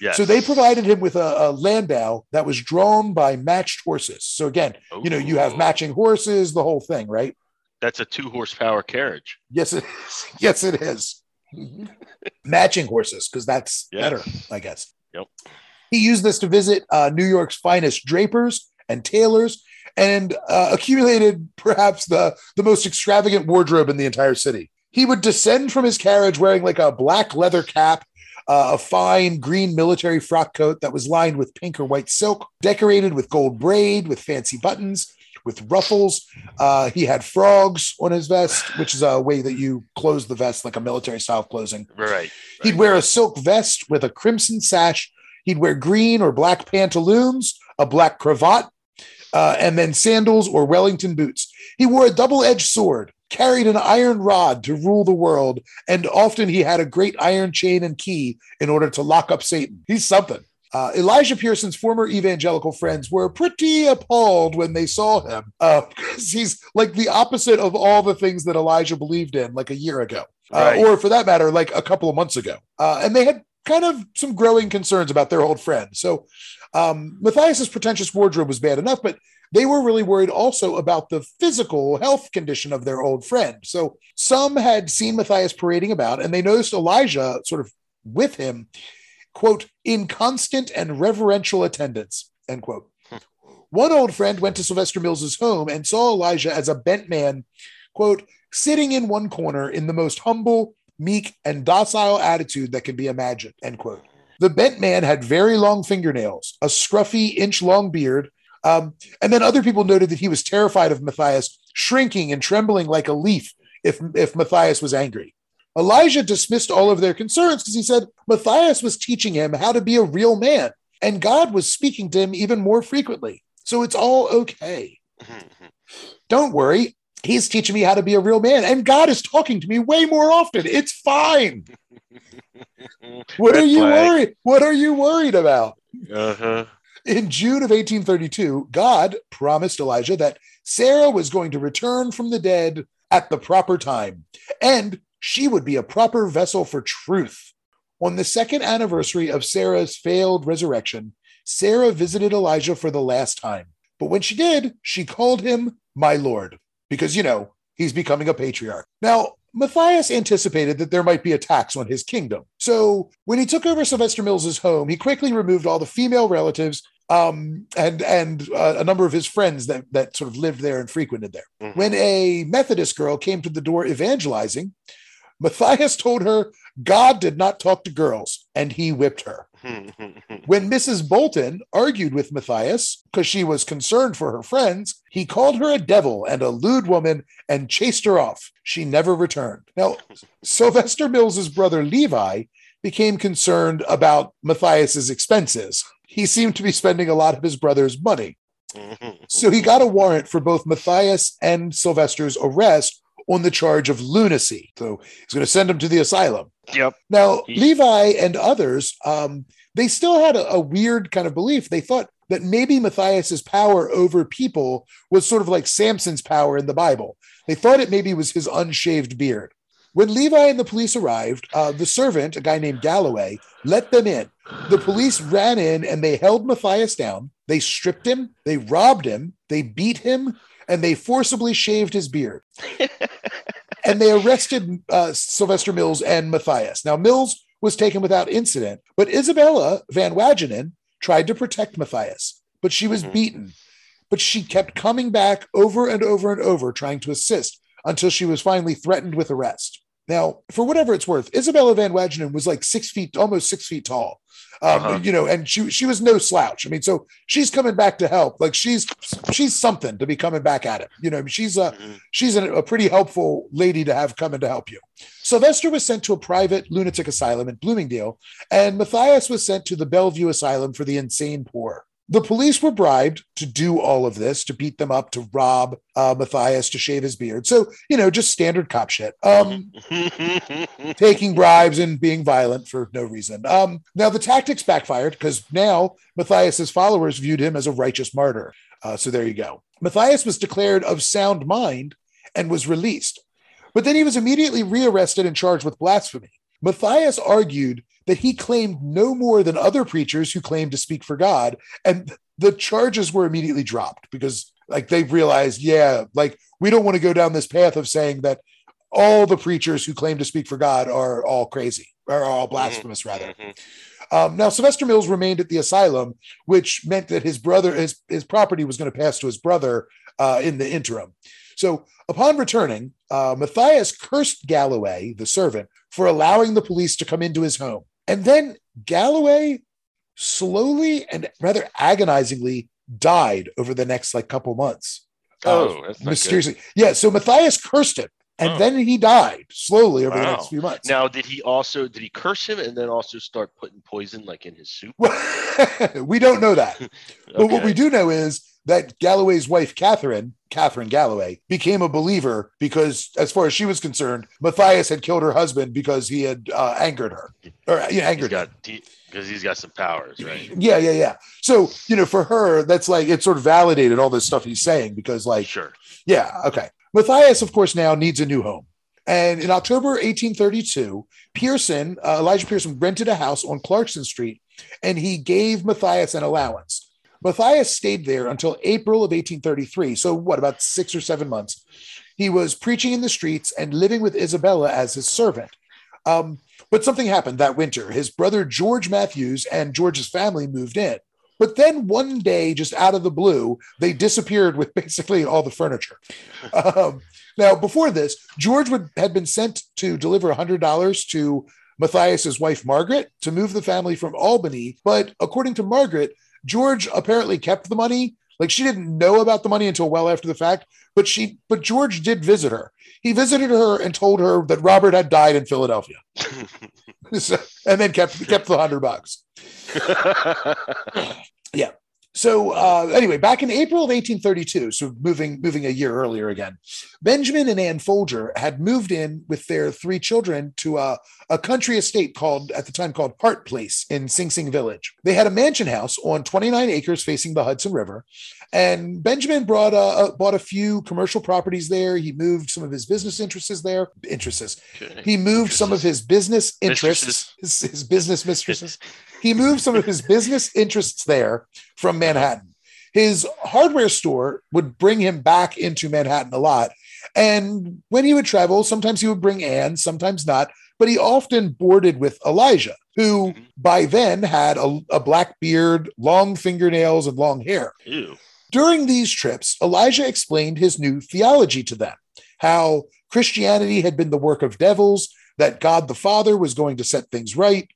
yes. So they provided him with a, a Landau that was drawn by matched horses. So again, you know, you have matching horses, the whole thing, right? That's a two horsepower carriage. Yes, it is. [LAUGHS] Yes, it is. [LAUGHS] matching horses, because that's Yes. better, I guess. Yep. He used this to visit uh, New York's finest drapers and tailors and uh, accumulated perhaps the, the most extravagant wardrobe in the entire city. He would descend from his carriage wearing like a black leather cap, uh, a fine green military frock coat that was lined with pink or white silk, decorated with gold braid, with fancy buttons, with ruffles. Uh, he had frogs on his vest, which is a way that you close the vest like a military style closing. Right. He'd wear a silk vest with a crimson sash. He'd wear green or black pantaloons, a black cravat, uh, and then sandals or Wellington boots. He wore a double edged sword, carried an iron rod to rule the world, and often he had a great iron chain and key in order to lock up Satan. He's something. Uh, Elijah Pierson's former evangelical friends were pretty appalled when they saw him uh, [LAUGHS] because he's like the opposite of all the things that Elijah believed in like a year ago, uh, Right. or for that matter, like a couple of months ago. Uh, and they had kind of some growing concerns about their old friend. So um, Matthias's pretentious wardrobe was bad enough, but they were really worried also about the physical health condition of their old friend. So some had seen Matthias parading about, and they noticed Elijah sort of with him, quote, in constant and reverential attendance, end quote. One old friend went to Sylvester Mills's home and saw Elijah as a bent man, quote, sitting in one corner in the most humble, meek, and docile attitude that can be imagined, end quote. The bent man had very long fingernails, a scruffy inch long beard, um, and then other people noted that he was terrified of Matthias, shrinking and trembling like a leaf if, if Matthias was angry. Elijah dismissed all of their concerns because he said Matthias was teaching him how to be a real man, and God was speaking to him even more frequently. So it's all okay. Don't worry. He's teaching me how to be a real man, and God is talking to me way more often. It's fine. [LAUGHS] What Red are you flag. worried? What are you worried about? Uh-huh. In June of 1832, God promised Elijah that Sarah was going to return from the dead at the proper time, and she would be a proper vessel for truth. On the second anniversary of Sarah's failed resurrection, Sarah visited Elijah for the last time. But when she did, she called him my Lord, because, you know, he's becoming a patriarch. Now, Matthias anticipated that there might be attacks on his kingdom. So when he took over Sylvester Mills's home, he quickly removed all the female relatives um, and and uh, a number of his friends that that sort of lived there and frequented there. Mhm. When a Methodist girl came to the door evangelizing, Matthias told her God did not talk to girls, and he whipped her. [LAUGHS] When Mrs. Bolton argued with Matthias because she was concerned for her friends, he called her a devil and a lewd woman and chased her off. She never returned. Now, [LAUGHS] Sylvester Mills's brother Levi became concerned about Matthias's expenses. He seemed to be spending a lot of his brother's money. [LAUGHS] So he got a warrant for both Matthias and Sylvester's arrest on the charge of lunacy. So he's going to send him to the asylum. yep. Now, He- Levi and others, um, they still had a, a weird kind of belief. They thought that maybe Matthias's power over people was sort of like Samson's power in the Bible. They thought it maybe was his unshaved beard. When Levi and the police arrived, uh, the servant, a guy named Galloway, let them in. The police ran in and they held Matthias down. They stripped him, they robbed him, they beat him, and they forcibly shaved his beard. [LAUGHS] and they arrested uh, Sylvester Mills and Matthias. Now, Mills was taken without incident, but Isabella Van Wagenen tried to protect Matthias, but she was Mhm. beaten. But she kept coming back over and over and over, trying to assist until she was finally threatened with arrest. Now, for whatever it's worth, Isabella Van Wagenen was like six feet, almost six feet tall. Um, Uh-huh. You know, and she she was no slouch. I mean, so she's coming back to help. Like she's she's something to be coming back at it. You know, I mean, she's a Mhm. she's a, a pretty helpful lady to have coming to help you. Sylvester was sent to a private lunatic asylum in Bloomingdale, and Matthias was sent to the Bellevue Asylum for the Insane Poor. The police were bribed to do all of this, to beat them up, to rob uh, Matthias, to shave his beard. So, you know, just standard cop shit. Um, [LAUGHS] taking bribes and being violent for no reason. Um, now, the tactics backfired because now Matthias's followers viewed him as a righteous martyr. Uh, so there you go. Matthias was declared of sound mind and was released. But then he was immediately rearrested and charged with blasphemy. Matthias argued that he claimed no more than other preachers who claimed to speak for God, and the charges were immediately dropped because, like, they realized, yeah, like we don't want to go down this path of saying that all the preachers who claim to speak for God are all crazy, or all blasphemous, rather. Mhm. Um, now, Sylvester Mills remained at the asylum, which meant that his brother, his, his property was going to pass to his brother uh, in the interim. So, upon returning, uh, Matthias cursed Galloway, the servant, for allowing the police to come into his home. And then Galloway slowly and rather agonizingly died over the next like couple months. Uh, Oh, that's not mysteriously. Yeah. So Matthias cursed him, and Oh. then he died slowly over the next few months. Now, did he also did he curse him and then also start putting poison like in his soup? [LAUGHS] we don't know that. [LAUGHS] But what we do know is that Galloway's wife, Catherine, Catherine Galloway, became a believer because, as far as she was concerned, Matthias had killed her husband because he had uh, angered her, or you know, angered her. because he's got some powers, right? Yeah, yeah, yeah. So you know, for her, that's like it sort of validated all this stuff he's saying because, like, Sure. Yeah, okay. Matthias, of course, now needs a new home. And in October 1832, Pierson, uh, Elijah Pierson, rented a house on Clarkson Street and he gave Matthias an allowance. Matthias stayed there until April of 1833. So, what, about six or seven months? He was preaching in the streets and living with Isabella as his servant. Um, but something happened that winter. His brother George Matthews and George's family moved in. But then one day, just out of the blue, they disappeared with [LAUGHS] basically all the furniture. Um, now, before this, George would, had been sent to deliver $100 to Matthias's wife, Margaret, to move the family from Albany. But according to Margaret, George apparently kept the money. Like she didn't know about the money until well after the fact, but she, but George did visit her. He visited her and told her that Robert had died in Philadelphia, So- [LAUGHS] [LAUGHS] and then kept kept the hundred bucks. [LAUGHS] Yeah. So uh, anyway, back in April of 1832, so moving moving a year earlier again, Benjamin and Anne Folger had moved in with their three children to a, a country estate called at the time called Hart Place in Sing Sing Village. They had a mansion house on 29 acres facing the Hudson River, and Benjamin brought a, a- bought a few commercial properties there. He moved some of his business interests there. Interests. He moved some of his business interests, his, his business mistresses. he moved some of his business interests there from Manhattan. His hardware store would bring him back into Manhattan a lot. And when he would travel, sometimes he would bring Anne, sometimes not, but he often boarded with Elijah, who Mhm. by then had a, a black beard, long fingernails, and long hair. Ew. During these trips, Elijah explained his new theology to them how Christianity had been the work of devils, that God the Father was going to set things right.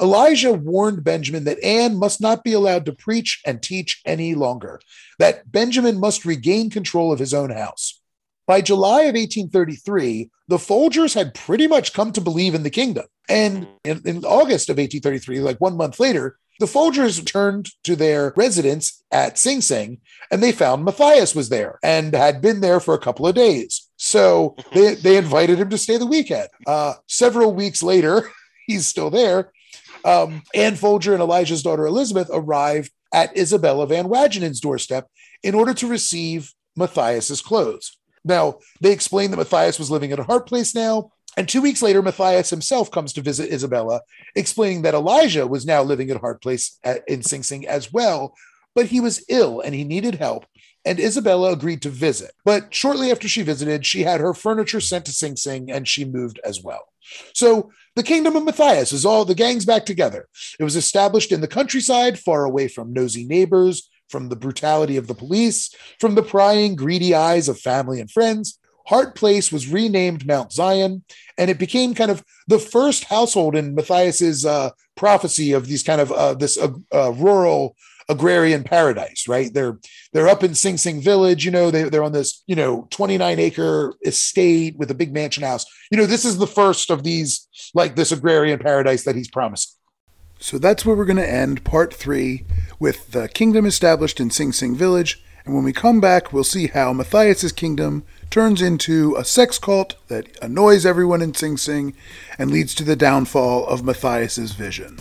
Elijah warned Benjamin that Anne must not be allowed to preach and teach any longer, that Benjamin must regain control of his own house. By July of 1833, the Folgers had pretty much come to believe in the kingdom. And in, in August of 1833, like one month later, the Folgers returned to their residence at Sing Sing and they found Matthias was there and had been there for a couple of days. So [LAUGHS] they, they invited him to stay the weekend. Uh, several weeks later, [LAUGHS] he's still there. Um, Anne Folger and Elijah's daughter Elizabeth arrived at Isabella Van Wagenen's doorstep in order to receive Matthias's clothes. Now, they explained that Matthias was living at a Hart Place now. And two weeks later, Matthias himself comes to visit Isabella, explaining that Elijah was now living at Hart Place in Sing Sing as well, but he was ill and he needed help. and Isabella agreed to visit. But shortly after she visited, she had her furniture sent to Sing Sing and she moved as well. So the kingdom of Matthias is all the gangs back together. It was established in the countryside, far away from nosy neighbors, from the brutality of the police, from the prying, greedy eyes of family and friends. Hart Place was renamed Mount Zion, and it became kind of the first household in Matthias's uh, prophecy of these kind of uh, this uh, uh rural agrarian paradise, right? They're they're up in Sing Sing Village, you know, they, they're on this, you know, 29 acre estate with a big mansion house. You know, this is the first of these, like this agrarian paradise that he's promised. So that's where we're going to end part three with the kingdom established in Sing Sing Village. And when we come back, we'll see how Matthias's kingdom turns into a sex cult that annoys everyone in Sing Sing and leads to the downfall of Matthias's vision.